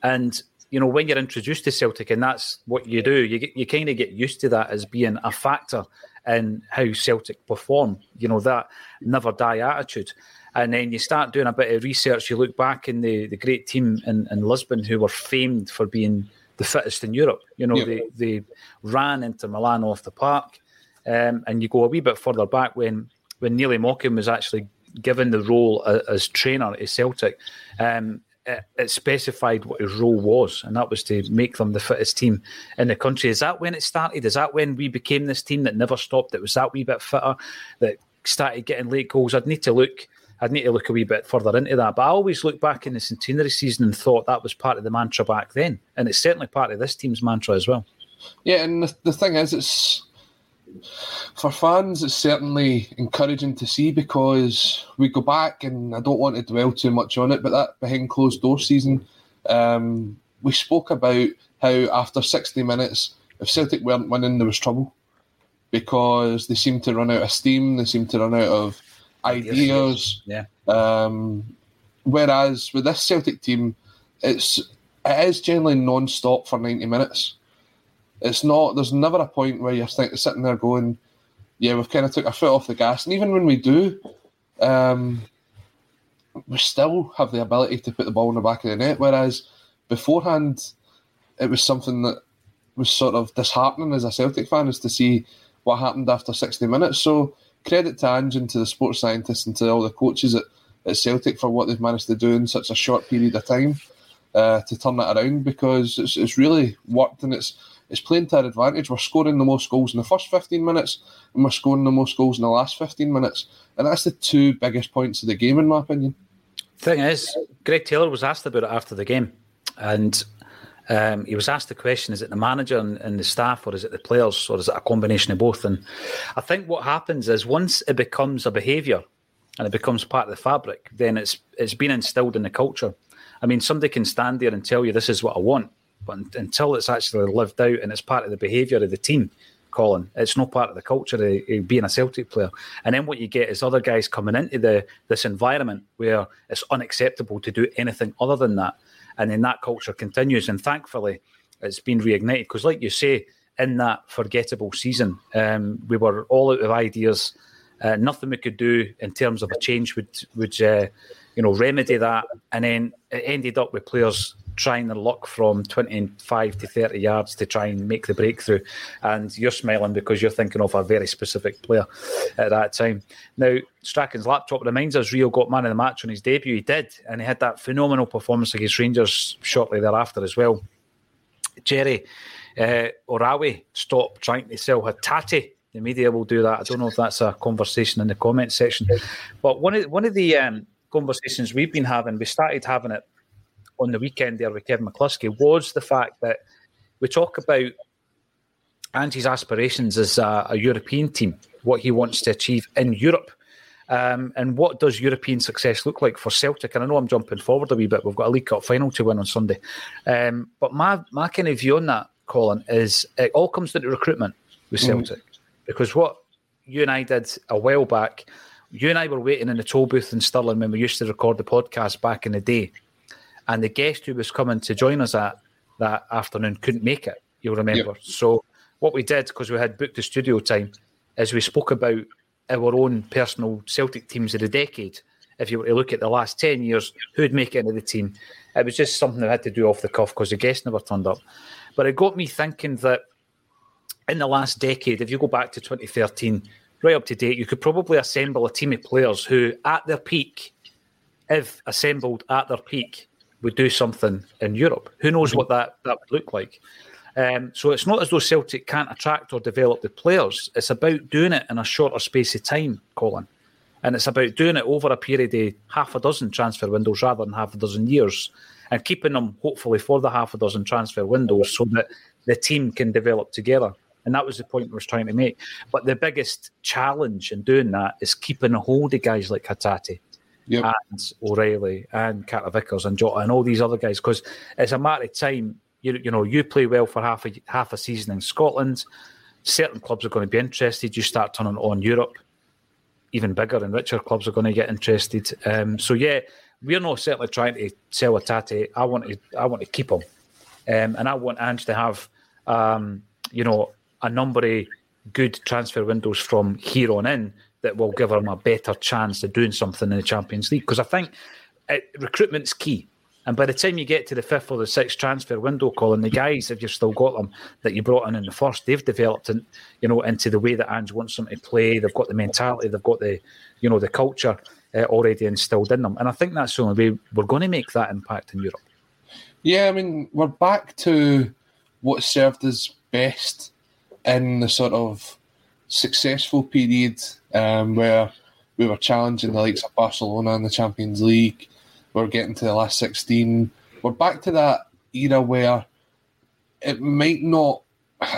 and you know when you're introduced to Celtic and that's what you do, you get, you kind of get used to that as being a factor in how Celtic perform. You know that never die attitude. And then you start doing a bit of research. You look back in the, the great team in, in Lisbon who were famed for being the fittest in Europe. You know, yeah. they, they ran into Milan off the park. Um, and you go a wee bit further back when, when Neil Mochan was actually given the role as, as trainer at Celtic. Um, it, it, specified what his role was, and that was to make them the fittest team in the country. Is that when it started? Is that when we became this team that never stopped? It was that wee bit fitter that started getting late goals. I'd need to look I'd need to look a wee bit further into that. But I always look back in the centenary season and thought that was part of the mantra back then. And it's certainly part of this team's mantra as well. Yeah, and the, the thing is, it's for fans, it's certainly encouraging to see because we go back, and I don't want to dwell too much on it, but that behind closed door season, um, we spoke about how after 60 minutes, if Celtic weren't winning, there was trouble because they seemed to run out of steam, they seemed to run out of ideas. Yeah. Um, whereas with this Celtic team, it's it is generally non-stop for ninety minutes. It's not. There's never a point where you're sitting there going, "Yeah, we've kind of took our foot off the gas." And even when we do, um, we still have the ability to put the ball in the back of the net. Whereas beforehand, it was something that was sort of disheartening as a Celtic fan is to see what happened after 60 minutes. So credit to Ange and to the sports scientists and to all the coaches at, at Celtic for what they've managed to do in such a short period of time uh, to turn that around because it's, it's really worked and it's it's playing to our advantage. We're scoring the most goals in the first 15 minutes and we're scoring the most goals in the last 15 minutes. And that's the two biggest points of the game, in my opinion. Thing is, Greg Taylor was asked about it after the game. And um, he was asked the question: Is it the manager and, and, the staff, or is it the players, or is it a combination of both? And I think what happens is once it becomes a behaviour and it becomes part of the fabric, then it's it's been instilled in the culture. I mean, somebody can stand there and tell you this is what I want, but until it's actually lived out and it's part of the behaviour of the team, Colin, it's not part of the culture of, of being a Celtic player. And then what you get is other guys coming into the this environment where it's unacceptable to do anything other than that and then that culture continues. And thankfully, it's been reignited because, like you say, in that forgettable season. Um, we were all out of ideas. Uh, nothing we could do in terms of a change would would uh, you know remedy that, and then it ended up with players trying their luck from 25 to 30 yards to try and make the breakthrough. And you're smiling because you're thinking of a very specific player at that time. Now, Strachan's laptop reminds us Reo got man of the match on his debut. He did, and he had that phenomenal performance against Rangers shortly thereafter as well. Jerry uh, Orawi stopped trying to sell Hatate. The media will do that. I don't know if that's a conversation in the comment section, but one of one of the um, conversations we've been having, we started having it on the weekend there with Kevin McCluskey, was the fact that we talk about Ange's aspirations as a, a European team, what he wants to achieve in Europe. Um, and what does European success look like for Celtic? And I know I'm jumping forward a wee bit. We've got a League Cup final to win on Sunday. Um, but my, my kind of view on that, Colin, is it all comes down to recruitment with Celtic. Mm. Because what you and I did a while back, you and I were waiting in the toll booth in Stirling when we used to record the podcast back in the day. And the guest who was coming to join us at that afternoon couldn't make it, you'll remember. Yep. So what we did, because we had booked the studio time, is we spoke about our own personal Celtic teams of the decade. If you were to look at the last 10 years, who'd make it into the team? It was just something I had to do off the cuff because the guest never turned up. But it got me thinking that in the last decade, if you go back to 2013, right up to date, you could probably assemble a team of players who, at their peak, if assembled at their peak, would do something in Europe. Who knows what that, that would look like? Um, so it's not as though Celtic can't attract or develop the players. It's about doing it in a shorter space of time, Colin. And it's about doing it over a period of half a dozen transfer windows rather than half a dozen years and keeping them hopefully for the half a dozen transfer windows so that the team can develop together. And that was the point I was trying to make. But the biggest challenge in doing that is keeping a hold of guys like Hatate yep. and O'Riley and Carter Vickers and Jota and all these other guys because it's a matter of time. You, you know, you play well for half a half a season in Scotland. Certain clubs are going to be interested. You start turning on Europe. Even bigger and richer clubs are going to get interested. Um, so yeah, we're not certainly trying to sell Hatate. I want to I want to keep him, um, and I want Ange to have um, you know a number of good transfer windows from here on in that will give them a better chance of doing something in the Champions League. Because I think it, recruitment's key. And by the time you get to the fifth or the sixth transfer window, Colin, the guys, if you've still got them that you brought in in the first, they've developed, in, you know, into the way that Ange wants them to play. They've got the mentality, they've got the, you know, the culture uh, already instilled in them. And I think that's the only way we're going to make that impact in Europe. Yeah, I mean, we're back to what served us best in the sort of successful period um, where we were challenging the likes of Barcelona in the Champions League. We're getting to the last 16. We're back to that era where it might not.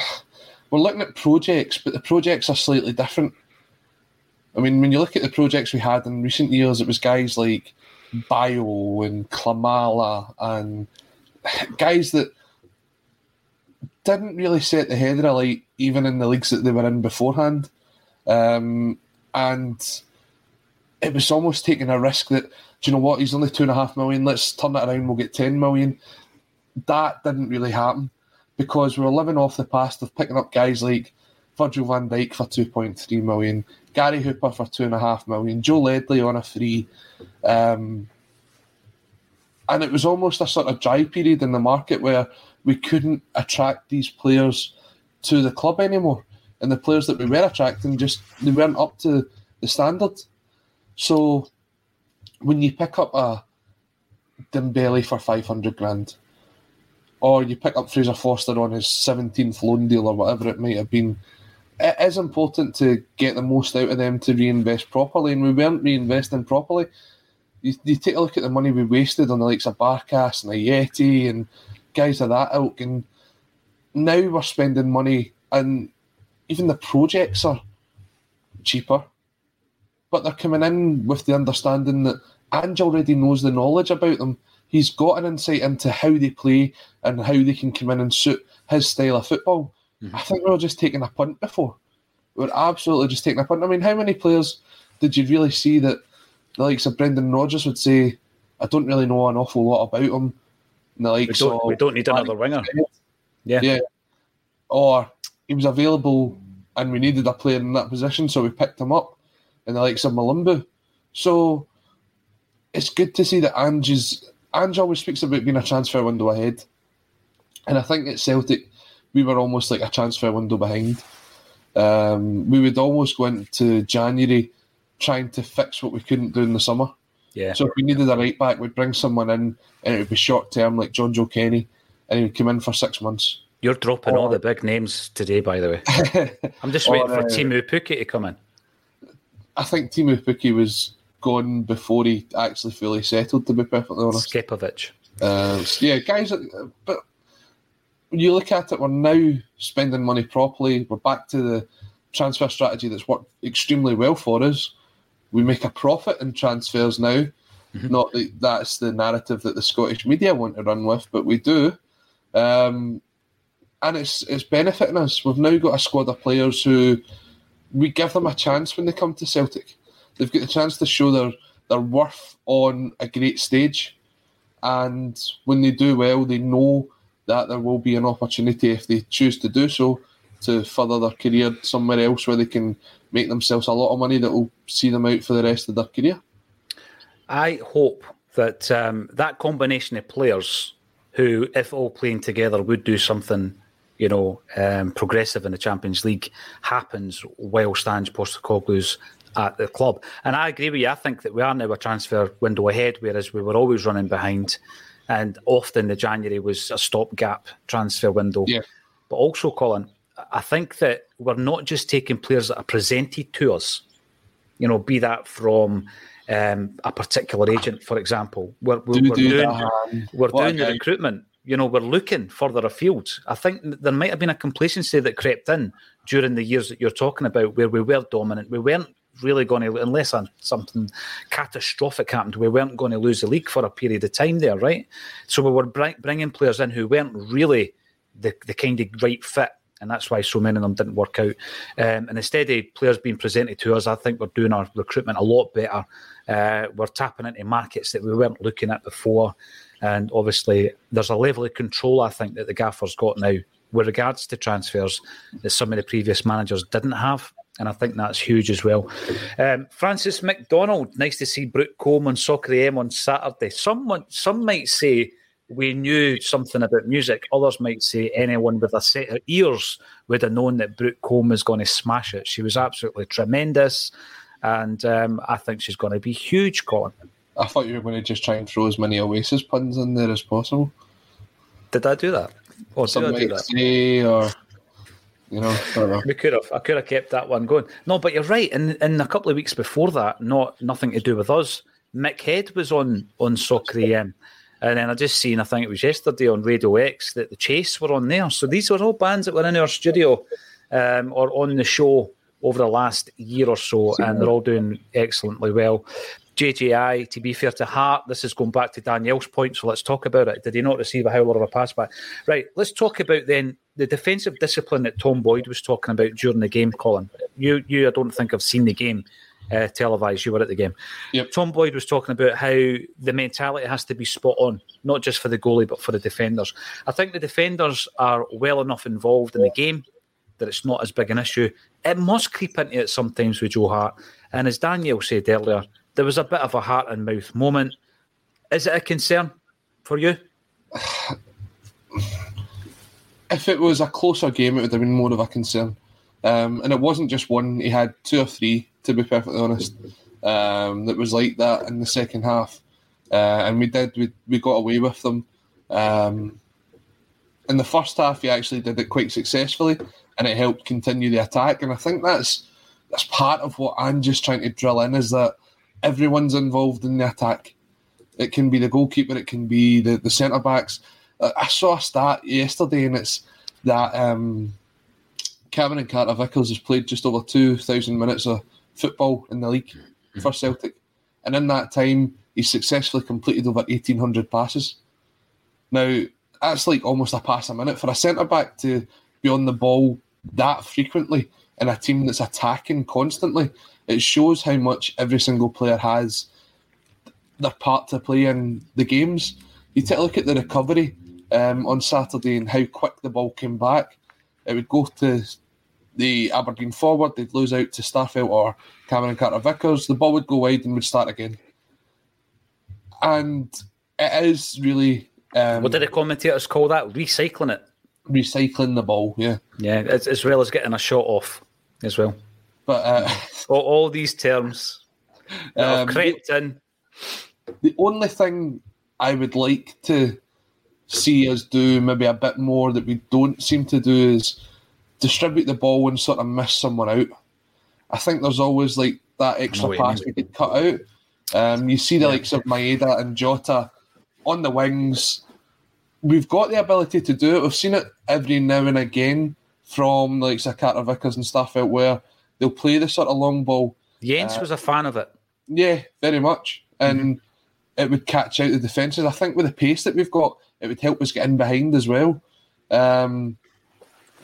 We're looking at projects, but the projects are slightly different. I mean, when you look at the projects we had in recent years, it was guys like Bayo and Klimala and guys that didn't really set the head of the light, even in the leagues that they were in beforehand. Um, and it was almost taking a risk that, do you know what, he's only two and a half million, let's turn it around, we'll get 10 million. That didn't really happen because we were living off the past of picking up guys like Virgil van Dijk for 2.3 million, Gary Hooper for 2.5 million, Joe Ledley on a free. Um, and it was almost a sort of dry period in the market where we couldn't attract these players to the club anymore. And the players that we were attracting just they weren't up to the standard. So when you pick up a Dembele for five hundred grand, or you pick up Fraser Forster on his seventeenth loan deal or whatever it might have been, it is important to get the most out of them to reinvest properly, and we weren't reinvesting properly. You, you take a look at the money we wasted on the likes of Barkas and Ajeti and guys of that ilk, and now we're spending money, and even the projects are cheaper, but they're coming in with the understanding that Ange already knows the knowledge about them. He's got an insight into how they play and how they can come in and suit his style of football. Mm-hmm. I think we were just taking a punt before. We are absolutely just taking a punt. I mean, how many players did you really see that the likes of Brendan Rodgers would say, I don't really know an awful lot about him? the likes we don't, we don't need another winger. Yeah. Yeah. Or he was available and we needed a player in that position, so we picked him up in the likes of Mulumbu. So it's good to see that Ange is. Ange always speaks about being a transfer window ahead. And I think at Celtic, we were almost like a transfer window behind. Um, we would almost go into January trying to fix what we couldn't do in the summer. Yeah. So if we needed a right back, we'd bring someone in and it would be short term, like Jonjoe Kenny, and he would come in for six months. You're dropping all the big names today, by the way. I'm just waiting Or, for uh, Teemu Pukki to come in. I think Teemu Pukki was gone before he actually fully settled, to be perfectly honest. Scepovic. Uh, yeah, guys, uh, but when you look at it, we're now spending money properly. We're back to the transfer strategy that's worked extremely well for us. We make a profit in transfers now. Not that that's the narrative that the Scottish media want to run with, but we do. Um, and it's it's benefiting us. We've now got a squad of players who we give them a chance when they come to Celtic. They've got the chance to show their, their worth on a great stage. And when they do well, they know that there will be an opportunity if they choose to do so to further their career somewhere else where they can make themselves a lot of money that will see them out for the rest of their career. I hope that um, that combination of players who, if all playing together, would do something, you know, um, progressive in the Champions League, happens whilst Ange Postecoglou's at the club. And I agree with you. I think that we are now a transfer window ahead, whereas we were always running behind. And often the January was a stopgap transfer window. Yeah. But also, Colin, I think that we're not just taking players that are presented to us, you know, be that from um, a particular agent, for example. We're, we're, we're do doing, we're doing the recruitment. You know, we're looking further afield. I think there might have been a complacency that crept in during the years that you're talking about, where we were dominant. We weren't really going to, unless something catastrophic happened, we weren't going to lose the league for a period of time there, right? So we were bringing players in who weren't really the, the kind of right fit. And that's why so many of them didn't work out. Um, and instead of players being presented to us, I think we're doing our recruitment a lot better. Uh, we're tapping into markets that we weren't looking at before. And obviously, there's a level of control, I think, that the Gaffer's got now with regards to transfers that some of the previous managers didn't have. And I think that's huge as well. Um, Francis McDonald, nice to see Brooke Coleman Soccer AM on Saturday. Someone, some might say we knew something about music. Others might say anyone with a set of ears would have known that Brooke Coleman was going to smash it. She was absolutely tremendous. And um, I think she's going to be huge, Colin. I thought you were going to just try and throw as many Oasis puns in there as possible. Did I do that? Or did Some I do might that? say, or you know, I know. We could have. I could have kept that one going. No, but you're right. In in a couple of weeks before that, not nothing to do with us. Mick Head was on on Soccer AM, and then I just seen. I think it was yesterday on Radio X that the Chase were on there. So these were all bands that were in our studio um, or on the show over the last year or so, and they're all doing excellently well. JJI, to be fair to Hart, this is going back to Danielle's point, so let's talk about it. Did he not receive a howler of a pass back? Right, let's talk about then the defensive discipline that Tom Boyd was talking about during the game, Colin. You, you, I don't think I've seen the game uh, televised. You were at the game. Yep. Tom Boyd was talking about how the mentality has to be spot on, not just for the goalie, but for the defenders. I think the defenders are well enough involved in the game that it's not as big an issue. It must creep into it sometimes with Joe Hart. And as Daniel said earlier, there was a bit of a heart and mouth moment. Is it a concern for you? If it was a closer game, it would have been more of a concern. Um, and it wasn't just one; he had two or three, to be perfectly honest. Um, that was like that in the second half, uh, and we did we we got away with them. Um, in the first half, he actually did it quite successfully, and it helped continue the attack. And I think that's that's part of what I'm just trying to drill in is that everyone's involved in the attack. It can be the goalkeeper, it can be the, the centre backs. I saw a stat yesterday, and it's that um, Cameron Carter Vickers has played just over 2,000 minutes of football in the league for Celtic. And in that time, he successfully completed over 1,800 passes. Now, that's like almost a pass a minute. For a centre back to be on the ball that frequently in a team that's attacking constantly, it shows how much every single player has their part to play in the games. You take a look at the recovery um, on Saturday and how quick the ball came back. It would go to the Aberdeen forward, they'd lose out to Starfelt or Cameron Carter Vickers, the ball would go wide and would start again. And it is really. Um, what did the commentators call that? Recycling it. Recycling the ball, yeah. Yeah, as, as well as getting a shot off as well. But uh, all, all, these terms that um, crept in. The only thing I would like to see us do maybe a bit more that we don't seem to do is distribute the ball and sort of miss someone out. I think there's always like that extra pass we could cut out. Um, you see the yeah. likes of Maeda and Jota on the wings. We've got the ability to do it. We've seen it every now and again from like Carter Vickers and stuff out where they'll play the sort of long ball. Jenz uh, was a fan of it. Yeah, very much. And mm-hmm. it would catch out the defences. I think with the pace that we've got, it would help us get in behind as well. Um,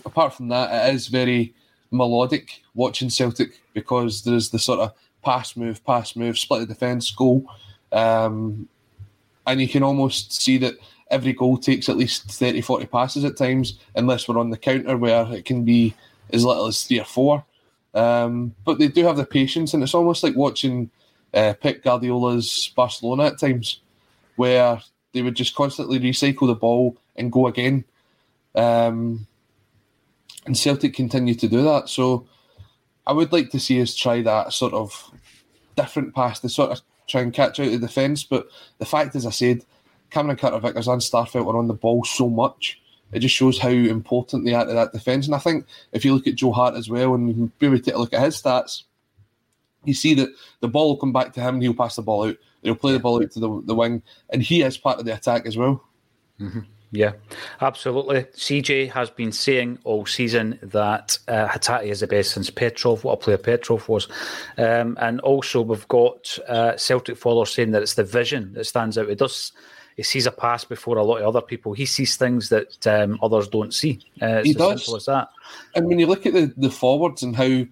apart from that, it is very melodic watching Celtic because there's the sort of pass move, pass move, split the defence, goal. Um, and you can almost see that every goal takes at least 30, 40 passes at times, unless we're on the counter where it can be as little as three or four. Um, but they do have the patience, and it's almost like watching uh, Pep Guardiola's Barcelona at times, where they would just constantly recycle the ball and go again. Um, and Celtic continue to do that. So I would like to see us try that sort of different pass to sort of try and catch out the defence. But the fact, as I said, Cameron Carter Vickers and Starfelt are on the ball so much. It just shows how important they are to that defence. And I think if you look at Joe Hart as well, and can maybe take a look at his stats, you see that the ball will come back to him and he'll pass the ball out. He'll play the ball out to the, the wing, and he is part of the attack as well. Mm-hmm. Yeah, absolutely. CJ has been saying all season that uh, is the best since Petrov. What a player Petrov was, um, and also we've got uh, Celtic followers saying that it's the vision that stands out. It does. He sees a pass before a lot of other people. He sees things that um, others don't see. Uh, he does. simple as that. And when you look at the, the forwards and how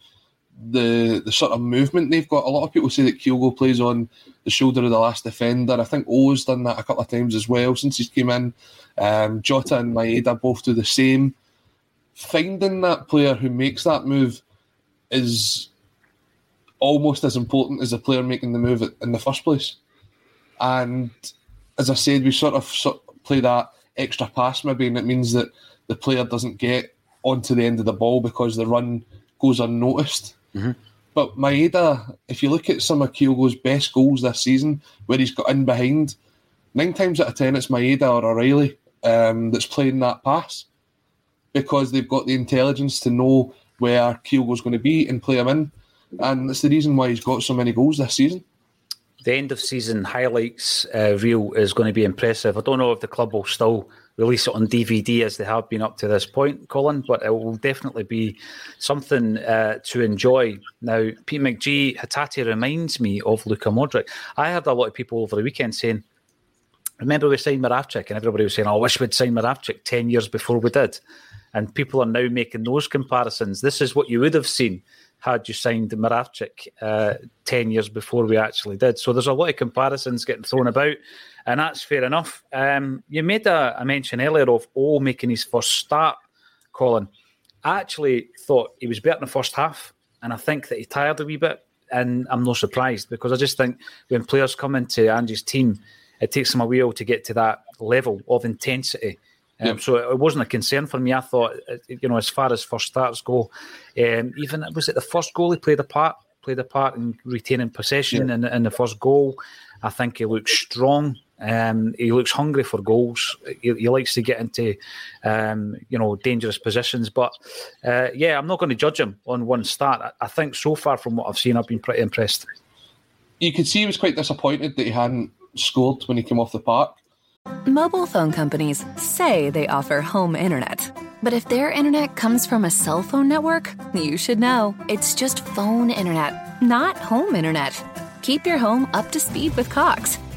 the the sort of movement they've got. A lot of people say that Kyogo plays on the shoulder of the last defender. I think O's done that a couple of times as well since he's came in. Um, Jota and Maeda both do the same. Finding that player who makes that move is almost as important as the player making the move in the first place. And as I said, we sort of, sort of play that extra pass maybe, and it means that the player doesn't get onto the end of the ball because the run goes unnoticed. Mm-hmm. But Maeda, if you look at some of Kyogo's best goals this season, where he's got in behind, nine times out of ten it's Maeda or O'Riley um, that's playing that pass because they've got the intelligence to know where Kyogo's going to be and play him in. And that's the reason why he's got so many goals this season. The end of season highlights uh, reel is going to be impressive. I don't know if the club will still release it on DVD as they have been up to this point, Colin, but it will definitely be something uh, to enjoy. Now, Pete McGee, Hatate reminds me of Luka Modric. I heard a lot of people over the weekend saying, Remember we signed Moravcik, and everybody was saying, oh, I wish we'd signed Moravcik 10 years before we did. And people are now making those comparisons. This is what you would have seen had you signed Moravcik uh, 10 years before we actually did. So there's a lot of comparisons getting thrown about and that's fair enough. Um, you made a, a, mention earlier of O making his first start, Colin. I actually thought he was better in the first half, and I think that he tired a wee bit. And I'm not surprised because I just think when players come into Ange's team, it takes them a while to get to that level of intensity. Um, yep. So it wasn't a concern for me. I thought, uh, you know, as far as first starts go, um, even was it the first goal he played a part, played a part in retaining possession yep. in, in the first goal. I think he looked strong. Um, he looks hungry for goals. He, he likes to get into, um, you know, dangerous positions. But uh, yeah, I'm not going to judge him on one start. I, I, think so far from what I've seen, I've been pretty impressed. You could see he was quite disappointed that he hadn't scored when he came off the park. Mobile phone companies say they offer home internet. But if their internet comes from a cell phone network, you should know. It's just phone internet, not home internet. Keep your home up to speed with Cox.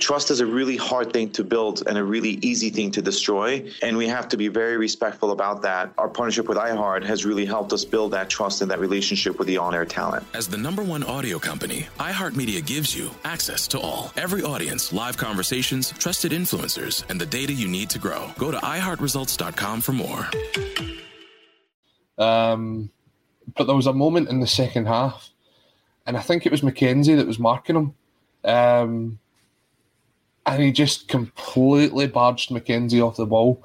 Trust is a really hard thing to build and a really easy thing to destroy. And we have to be very respectful about that. Our partnership with iHeart has really helped us build that trust and that relationship with the on air talent. As the number one audio company, iHeartMedia gives you access to all. Every audience, live conversations, trusted influencers, and the data you need to grow. Go to iHeartResults.com for more. Um, but there was a moment in the second half, and I think it was McKenzie that was marking him. Um, and he just completely barged McKenzie off the ball.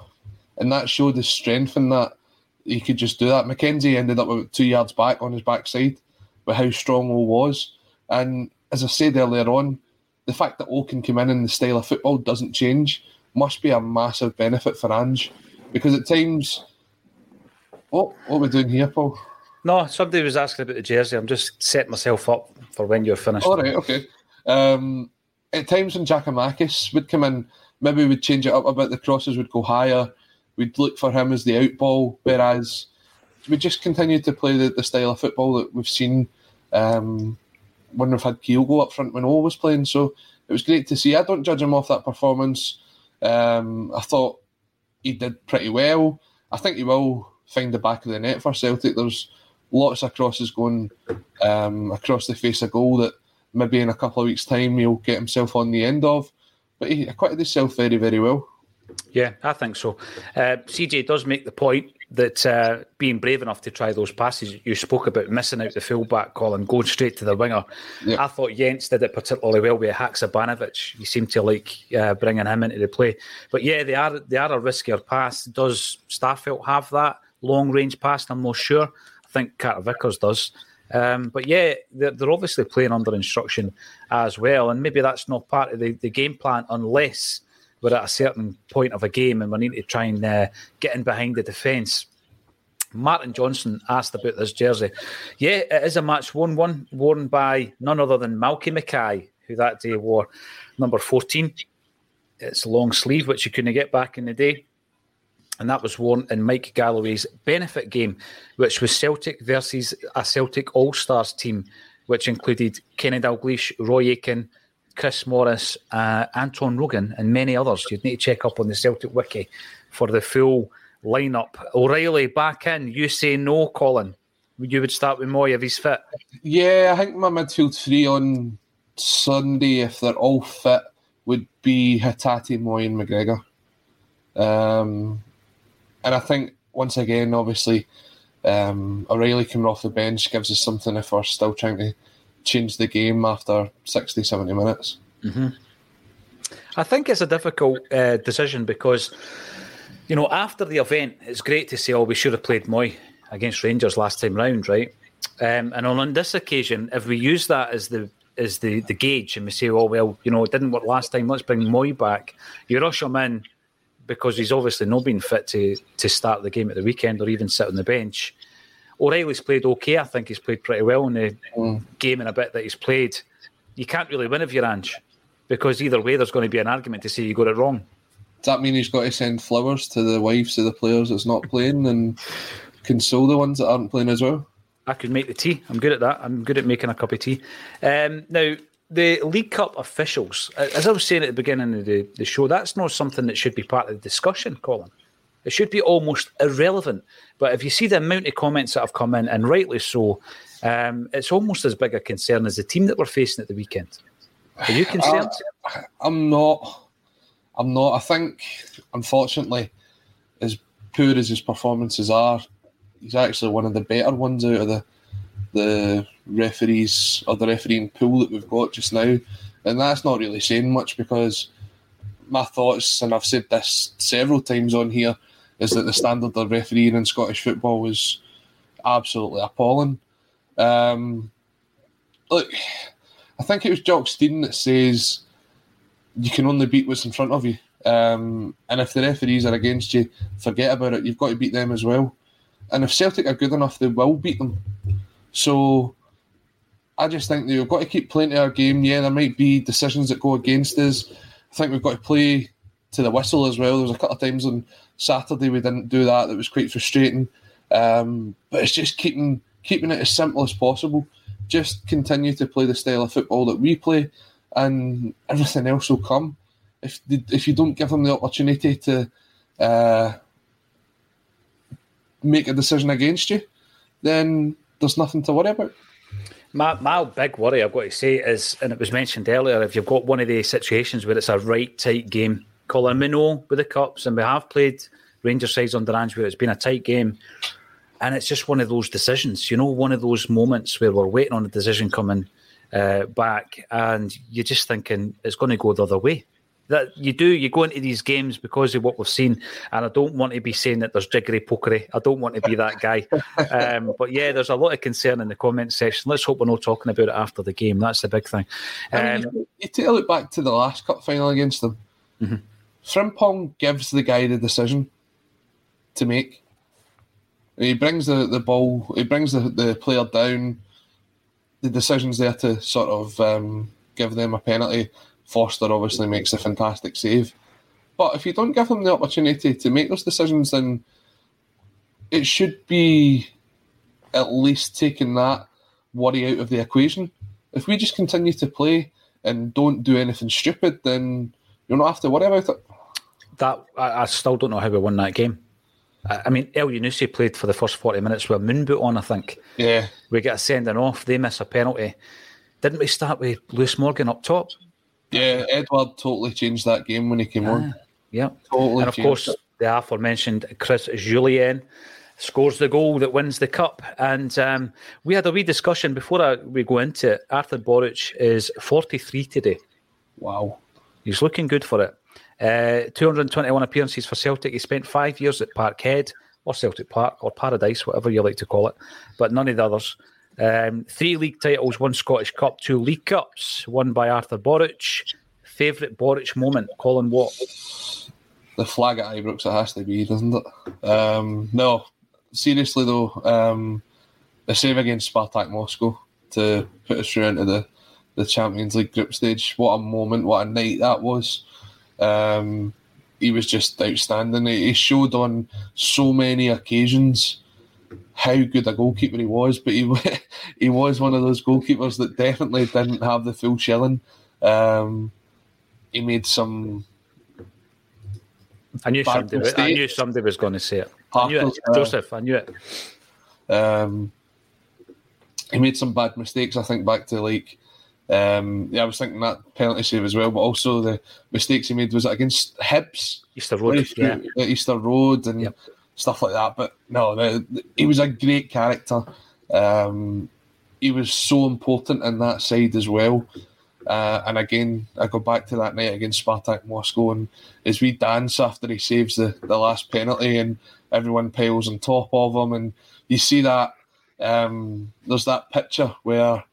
And that showed his strength in that he could just do that. McKenzie ended up with two yards back on his backside with how strong O was. And as I said earlier on, the fact that O can come in and the style of football doesn't change must be a massive benefit for Ange. Because at times, what, what are we doing here, Paul? No, somebody was asking about the jersey. I'm just setting myself up for when you're finished. All right, okay. Um, at times when Giakoumakis would come in, maybe we'd change it up a bit. The crosses would go higher. We'd look for him as the out ball, whereas we just continue to play the, the style of football that we've seen um, when we've had Kyogo up front when O was playing. So it was great to see. I don't judge him off that performance. Um, I thought he did pretty well. I think he will find the back of the net for Celtic. There's lots of crosses going um, across the face of goal that maybe in a couple of weeks' time he'll get himself on the end of. But he acquitted himself very, very well. Yeah, I think so. Uh, CJ does make the point that uh, being brave enough to try those passes, you spoke about missing out the fullback, call and going straight to the winger. Yeah. I thought Jenz did it particularly well with Haksabanovic. You seem to like uh, bringing him into the play. But yeah, they are they are a riskier pass. Does Starfelt have that long range pass? I'm not sure. I think Carter Vickers does. Um, but yeah, they're, they're, obviously playing under instruction as well, and maybe that's not part of the, the game plan unless we're at a certain point of a game and we need to try and uh, get in behind the defence. Martin Johnson asked about this jersey. Yeah, it is a match worn one worn by none other than Malky Mackay, who that day wore number 14. It's long sleeve, which you couldn't get back in the day. And that was worn in Mike Galloway's benefit game, which was Celtic versus a Celtic All Stars team, which included Kenny Dalglish, Roy Aitken, Chris Morris, uh, Anton Rogan, and many others. You'd need to check up on the Celtic Wiki for the full lineup. O'Riley back in. You say no, Colin. You would start with Mooy if he's fit. Yeah, I think my midfield three on Sunday, if they're all fit, would be Hatate, Mooy, and McGregor. Um, and I think once again, obviously, um, O'Riley coming off the bench gives us something if we're still trying to change the game after 60, 70 minutes. Mm-hmm. I think it's a difficult uh, decision because, you know, after the event, it's great to say, oh, we should have played Mooy against Rangers last time round, right? Um, and on this occasion, if we use that as the as the, the gauge and we say, oh, well, you know, it didn't work last time, let's bring Mooy back, you rush him in because he's obviously not been fit to, to start the game at the weekend or even sit on the bench. O'Riley's played okay. I think he's played pretty well in the mm. game in a bit that he's played. You can't really win if you're Ange because either way, there's going to be an argument to say you got it wrong. Does that mean he's got to send flowers to the wives of the players that's not playing and console the ones that aren't playing as well? I could make the tea. I'm good at that. I'm good at making a cup of tea. Um, now, the League Cup officials, as I was saying at the beginning of the, the show, that's not something that should be part of the discussion, Colin. It should be almost irrelevant. But if you see the amount of comments that have come in, and rightly so, um, it's almost as big a concern as the team that we're facing at the weekend. Are you concerned? Uh, I'm not. I'm not. I think, unfortunately, as poor as his performances are, he's actually one of the better ones out of the the referees or the refereeing pool that we've got just now. And that's not really saying much because my thoughts, and I've said this several times on here, is that the standard of refereeing in Scottish football was absolutely appalling. Um, look, I think it was Jock Stein that says you can only beat what's in front of you. Um, and if the referees are against you, forget about it. You've got to beat them as well. And if Celtic are good enough, they will beat them. So I just think that we've got to keep playing to our game. Yeah, there might be decisions that go against us. I think we've got to play to the whistle as well. There was a couple of times on Saturday we didn't do that. That was quite frustrating. Um, but it's just keeping keeping it as simple as possible. Just continue to play the style of football that we play, and everything else will come. If if you don't give them the opportunity to uh, make a decision against you, then there's nothing to worry about. My, my big worry, I've got to say, is, and it was mentioned earlier, if you've got one of these situations where it's a right tight game, Colin, we know with the Cups, and we have played Rangers sides under Ange where it's been a tight game, and it's just one of those decisions, you know, one of those moments where we're waiting on a decision coming uh, back, and you're just thinking it's going to go the other way that you do. You go into these games because of what we've seen, and I don't want to be saying that there's jiggery pokery. I don't want to be that guy. um, but yeah, there's a lot of concern in the comment section. Let's hope we're not talking about it after the game. That's the big thing. Um, I mean, you, you, take a look back to the last cup final against them. Mm-hmm. Frimpong gives the guy the decision to make. He brings the, the ball. He brings the, the player down. The decision's there to sort of um, give them a penalty Forster obviously makes a fantastic save. But if you don't give them the opportunity to make those decisions, then it should be at least taking that worry out of the equation. If we just continue to play and don't do anything stupid, then you don't have to worry about it. That I, I still don't know how we won that game. I, I mean, Elyounoussi played for the first forty minutes with a moon boot on. I think. Yeah. We get a sending off. They miss a penalty. Didn't we start with Lewis Morgan up top? Yeah, Edouard totally changed that game when he came on. Yeah, totally. And of course, it. the aforementioned Chris Jullien scores the goal that wins the cup. And um, we had a wee discussion before I, we go into it. Artur Boruc is 43 today. Wow. He's looking good for it. Uh, 221 appearances for Celtic. He spent five years at Parkhead or Celtic Park or Paradise, whatever you like to call it, but none of the others. Um, three league titles, one Scottish Cup, two League Cups, won by Arthur Boruc. Favourite Boruc moment, Colin Watt? The flag at Ibrox, it has to be, doesn't it? Um, no, seriously though, um, the save against Spartak Moscow to put us through into the, the Champions League group stage. What a moment, what a night that was. Um, he was just outstanding. He showed on so many occasions how good a goalkeeper he was, but he he was one of those goalkeepers that definitely didn't have the full shilling. Um, he made some. I knew somebody. Was, I knew somebody was going to say it. I knew it, Joseph. I knew it. Um, he made some bad mistakes. I think back to like, um, yeah, I was thinking that penalty save as well, but also the mistakes he made was against Hibs, Easter Road, yeah. Easter Road, and yep stuff like that. But no, the, the, he was a great character. Um, he was so important in that side as well. Uh, and again, I go back to that night against Spartak Moscow, and as we dance after he saves the, the last penalty, and everyone piles on top of him, and you see that um, there's that picture where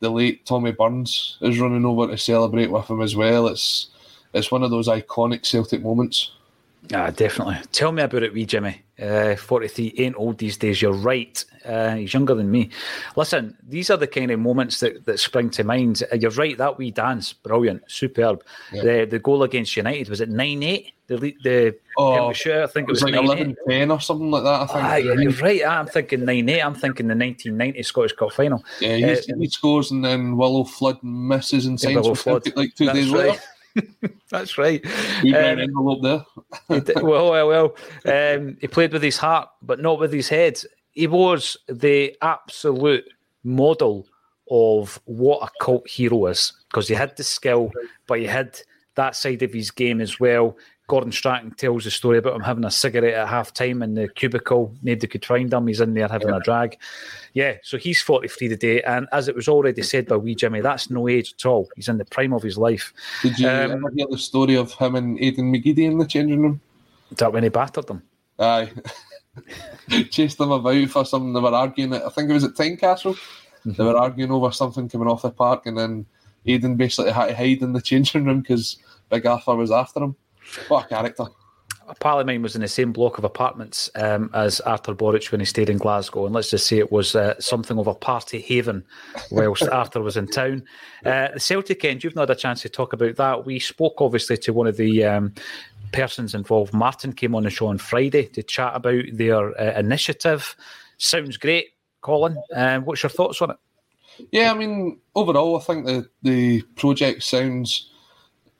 the late Tommy Burns is running over to celebrate with him as well. It's it's one of those iconic Celtic moments. Ah, definitely. Tell me about it, wee Jimmy. Uh, 43 ain't old these days. You're right. Uh, he's younger than me. Listen, these are the kind of moments that, that spring to mind. Uh, you're right. That wee dance, brilliant, superb. Yeah. The the goal against United was it nine eight. The the oh, sure, I think it was, it was like 11 10 or something like that. I think. Ah, yeah, you're right. I'm thinking nine eight. I'm thinking the 1990 Scottish Cup final. Yeah, he, uh, he scores and then Willo Flood misses and signs Celtic like two That's days right. later. That's right. We um, envelope there. well, well, well. Um, he played with his heart, but not with his head. He was the absolute model of what a cult hero is because he had the skill, but he had that side of his game as well. Gordon Strachan tells the story about him having a cigarette at half time in the cubicle. Nobody could find him. He's in there having yeah. a drag. Yeah, so he's 43 today. And as it was already said by wee Jimmy, that's no age at all. He's in the prime of his life. Did you um, ever hear the story of him and Aidan McGeady in the changing room? Is that when he battered them? Aye. Chased them about for something. They were arguing. I think it was at Tynecastle. Mm-hmm. They were arguing over something coming off the park, and then Aidan basically had to hide in the changing room because Big Arthur was after him. What a character. A pal of mine was in the same block of apartments um, as Arthur Boruc when he stayed in Glasgow, and let's just say it was uh, something of a party haven whilst Arthur was in town. Uh, the Celtic end, you've not had a chance to talk about that. We spoke obviously to one of the um, persons involved. Martin came on the show on Friday to chat about their uh, initiative. Sounds great, Colin. Uh, what's your thoughts on it? Yeah, I mean, overall, I think the the project sounds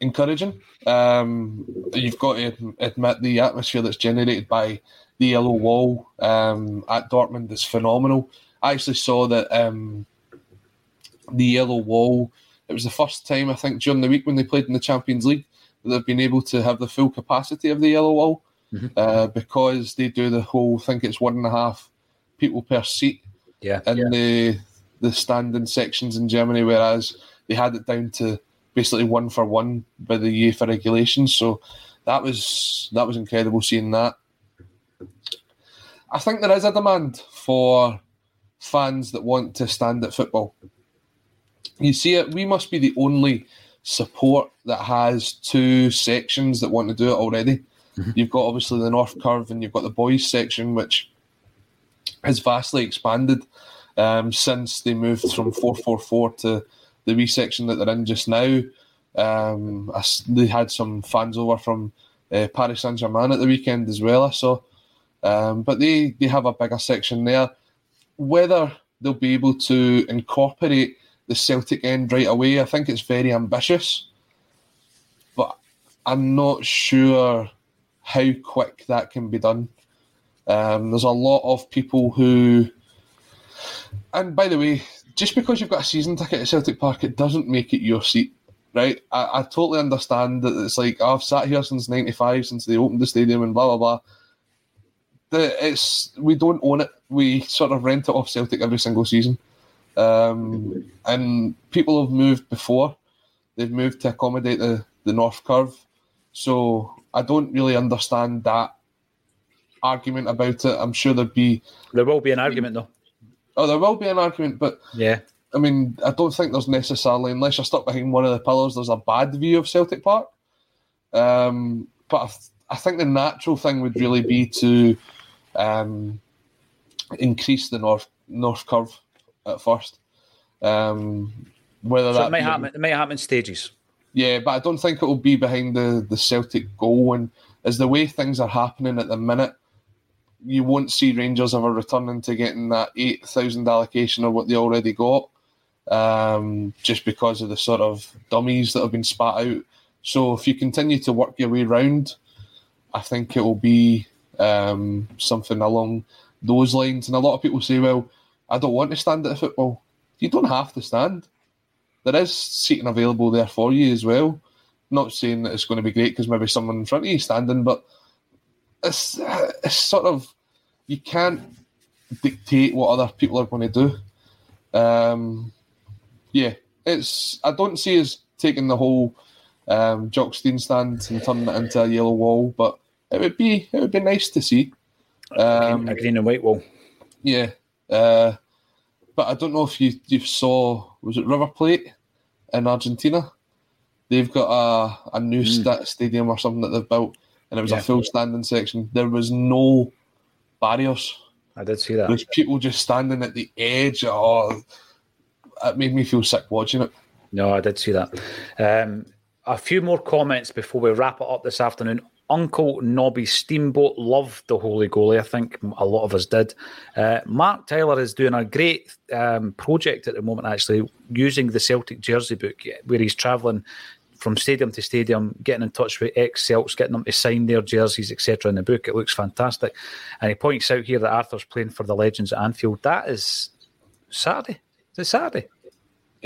encouraging. Um, you've got to admit the atmosphere that's generated by the yellow wall um, at Dortmund is phenomenal. I actually saw that um, the yellow wall. It was the first time I think during the week when they played in the Champions League that they've been able to have the full capacity of the yellow wall Mm-hmm. uh, because they do the whole. I think it's one and a half people per seat Yeah. in the the standing sections in Germany, whereas they had it down to basically one for one by the UEFA regulations. So that was that was incredible seeing that. I think there is a demand for fans that want to stand at football. You see it, we must be the only support that has two sections that want to do it already. You've got obviously the North Curve and you've got the boys section, which has vastly expanded um, since they moved from 444 to the wee section that they're in just now. Um, I they had some fans over from uh, Paris Saint Germain at the weekend as well, I saw. Um, but they, they have a bigger section there. Whether they'll be able to incorporate the Celtic end right away, I think it's very ambitious. But I'm not sure how quick that can be done. Um, there's a lot of people who, and by the way, just because you've got a season ticket at Celtic Park, it doesn't make it your seat, right? I, I totally understand that it's like "Oh, I've sat here since '95, since they opened the stadium, and blah blah blah. The, it's we don't own it. We sort of rent it off Celtic every single season, um, and people have moved before. They've moved to accommodate the the North Curve, so I don't really understand that argument about it. I'm sure there'd be There will be an argument, though. Oh, there will be an argument, but Yeah. I mean, I don't think there's necessarily, unless you're stuck behind one of the pillars, there's a bad view of Celtic Park. Um, but I, th- I think the natural thing would really be to um, increase the north north curve at first. Um, whether So that it might happen. It might happen in stages. yeah, but I don't think it will be behind the, the Celtic goal. And as the way things are happening at the minute, you won't see Rangers ever returning to getting that 8,000 allocation of what they already got, um, just because of the sort of dummies that have been spat out. So if you continue to work your way round, I think it will be um, something along those lines. And a lot of people say, well, I don't want to stand at football. You don't have to stand there is seating available there for you as well. Not saying that it's going to be great because maybe someone in front of you standing, but it's it's sort of you can't dictate what other people are going to do. Um, yeah, it's I don't see us taking the whole um, Jock Stein stand and turning it into a yellow wall, but it would be it would be nice to see. Um, a green and white wall. yeah, uh, but I don't know if you you saw was it River Plate in Argentina? They've got a a new sta- stadium or something that they've built, and it was Yeah. a full standing section. There was no barriers. I did see that. There's people just standing at the edge. Oh, it made me feel sick watching it. No, I did see that. Um, a few more comments before we wrap it up this afternoon. Uncle Nobby Steamboat loved the Holy Goalie. I think a lot of us did. Uh, Mark Tyler is doing a great um, project at the moment, actually, using the Celtic jersey book, where he's travelling from stadium to stadium, getting in touch with ex Celts, getting them to sign their jerseys, etc. In the book, it looks fantastic. And he points out here that Arthur's playing for the Legends at Anfield. That is Saturday. Is it Saturday?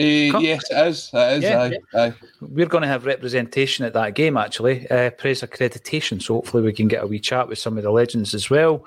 Uh, yes, it is. It is. Yeah. aye, aye. We're going to have representation at that game, actually, uh, press accreditation. So hopefully we can get a wee chat with some of the legends as well.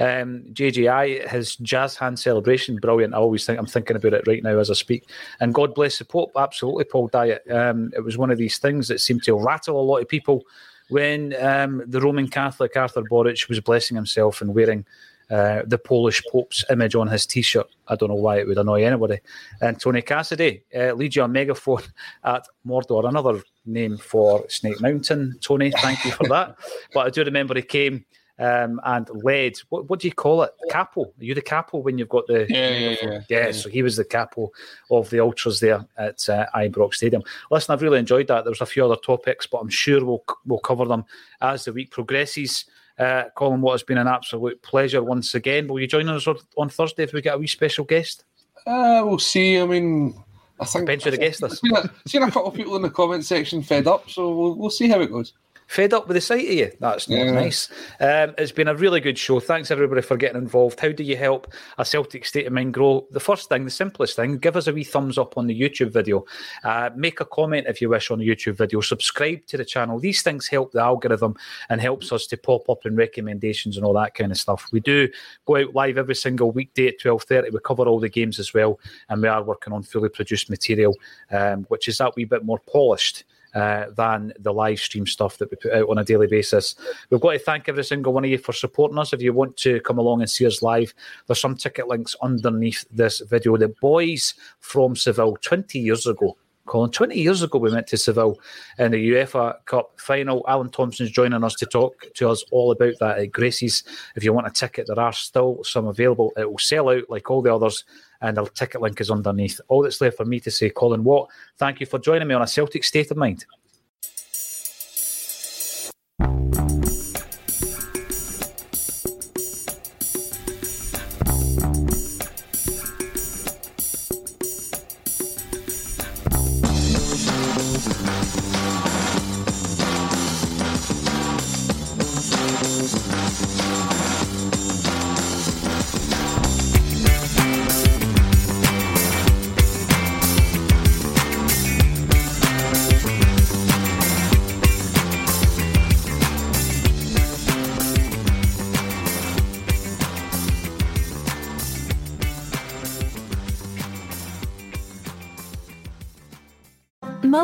Um, JJI, his jazz hand celebration, brilliant. I always think I'm thinking about it right now as I speak. And God bless the Pope, absolutely, Paul Dyatt. Um, it was one of these things that seemed to rattle a lot of people when um, the Roman Catholic Arthur Boruc was blessing himself and wearing uh, the Polish Pope's image on his T-shirt. I don't know why it would annoy anybody. And Tony Cassidy uh, leads you a megaphone at Mordor, another name for Snake Mountain. Tony, thank you for that. but I do remember he came um, and led. What, what do you call it? Capo? Are you the capo when you've got the Yeah, yeah, yeah. yeah, so he was the capo of the ultras there at uh, Ibrox Stadium. Listen, I've really enjoyed that. There was a few other topics, but I'm sure we'll we'll cover them as the week progresses. Uh, Colin, what has been an absolute pleasure once again. Will you join us on- Thursday if we get a wee special guest? Uh, we'll see. I mean, I think Depends who the guest a, seen a couple of people in the comment section fed up, so we'll, we'll see how it goes. Fed up with the sight of you. That's not Yeah. nice. Um, it's been a really good show. Thanks everybody for getting involved. How do you help a Celtic state of mind grow? The first thing, the simplest thing, give us a wee thumbs up on the YouTube video. Uh, make a comment if you wish on the YouTube video. Subscribe to the channel. These things help the algorithm and helps us to pop up in recommendations and all that kind of stuff. We do go out live every single weekday at twelve thirty. We cover all the games as well, and we are working on fully produced material, um, which is that wee bit more polished uh, than the live stream stuff that we put out on a daily basis. We've got to thank every single one of you for supporting us. If you want to come along and see us live, there's some ticket links underneath this video. The boys from Seville 20 years ago. Colin, 20 years ago, we went to Seville in the UEFA Cup final. Alan Thompson's joining us to talk to us all about that at Gracie's. If you want a ticket, there are still some available. It will sell out like all the others, and the ticket link is underneath. All that's left for me to say, Colin Watt, thank you for joining me on a Celtic State of Mind.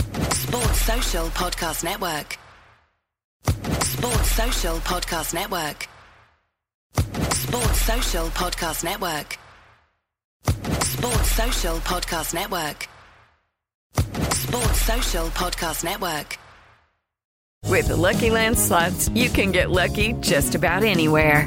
Sports Social Podcast Network. Sports Social Podcast Network. Sports Social Podcast Network. Sports Social Podcast Network. Sports Social Podcast Network. With the Lucky Land slots, you can get lucky just about anywhere.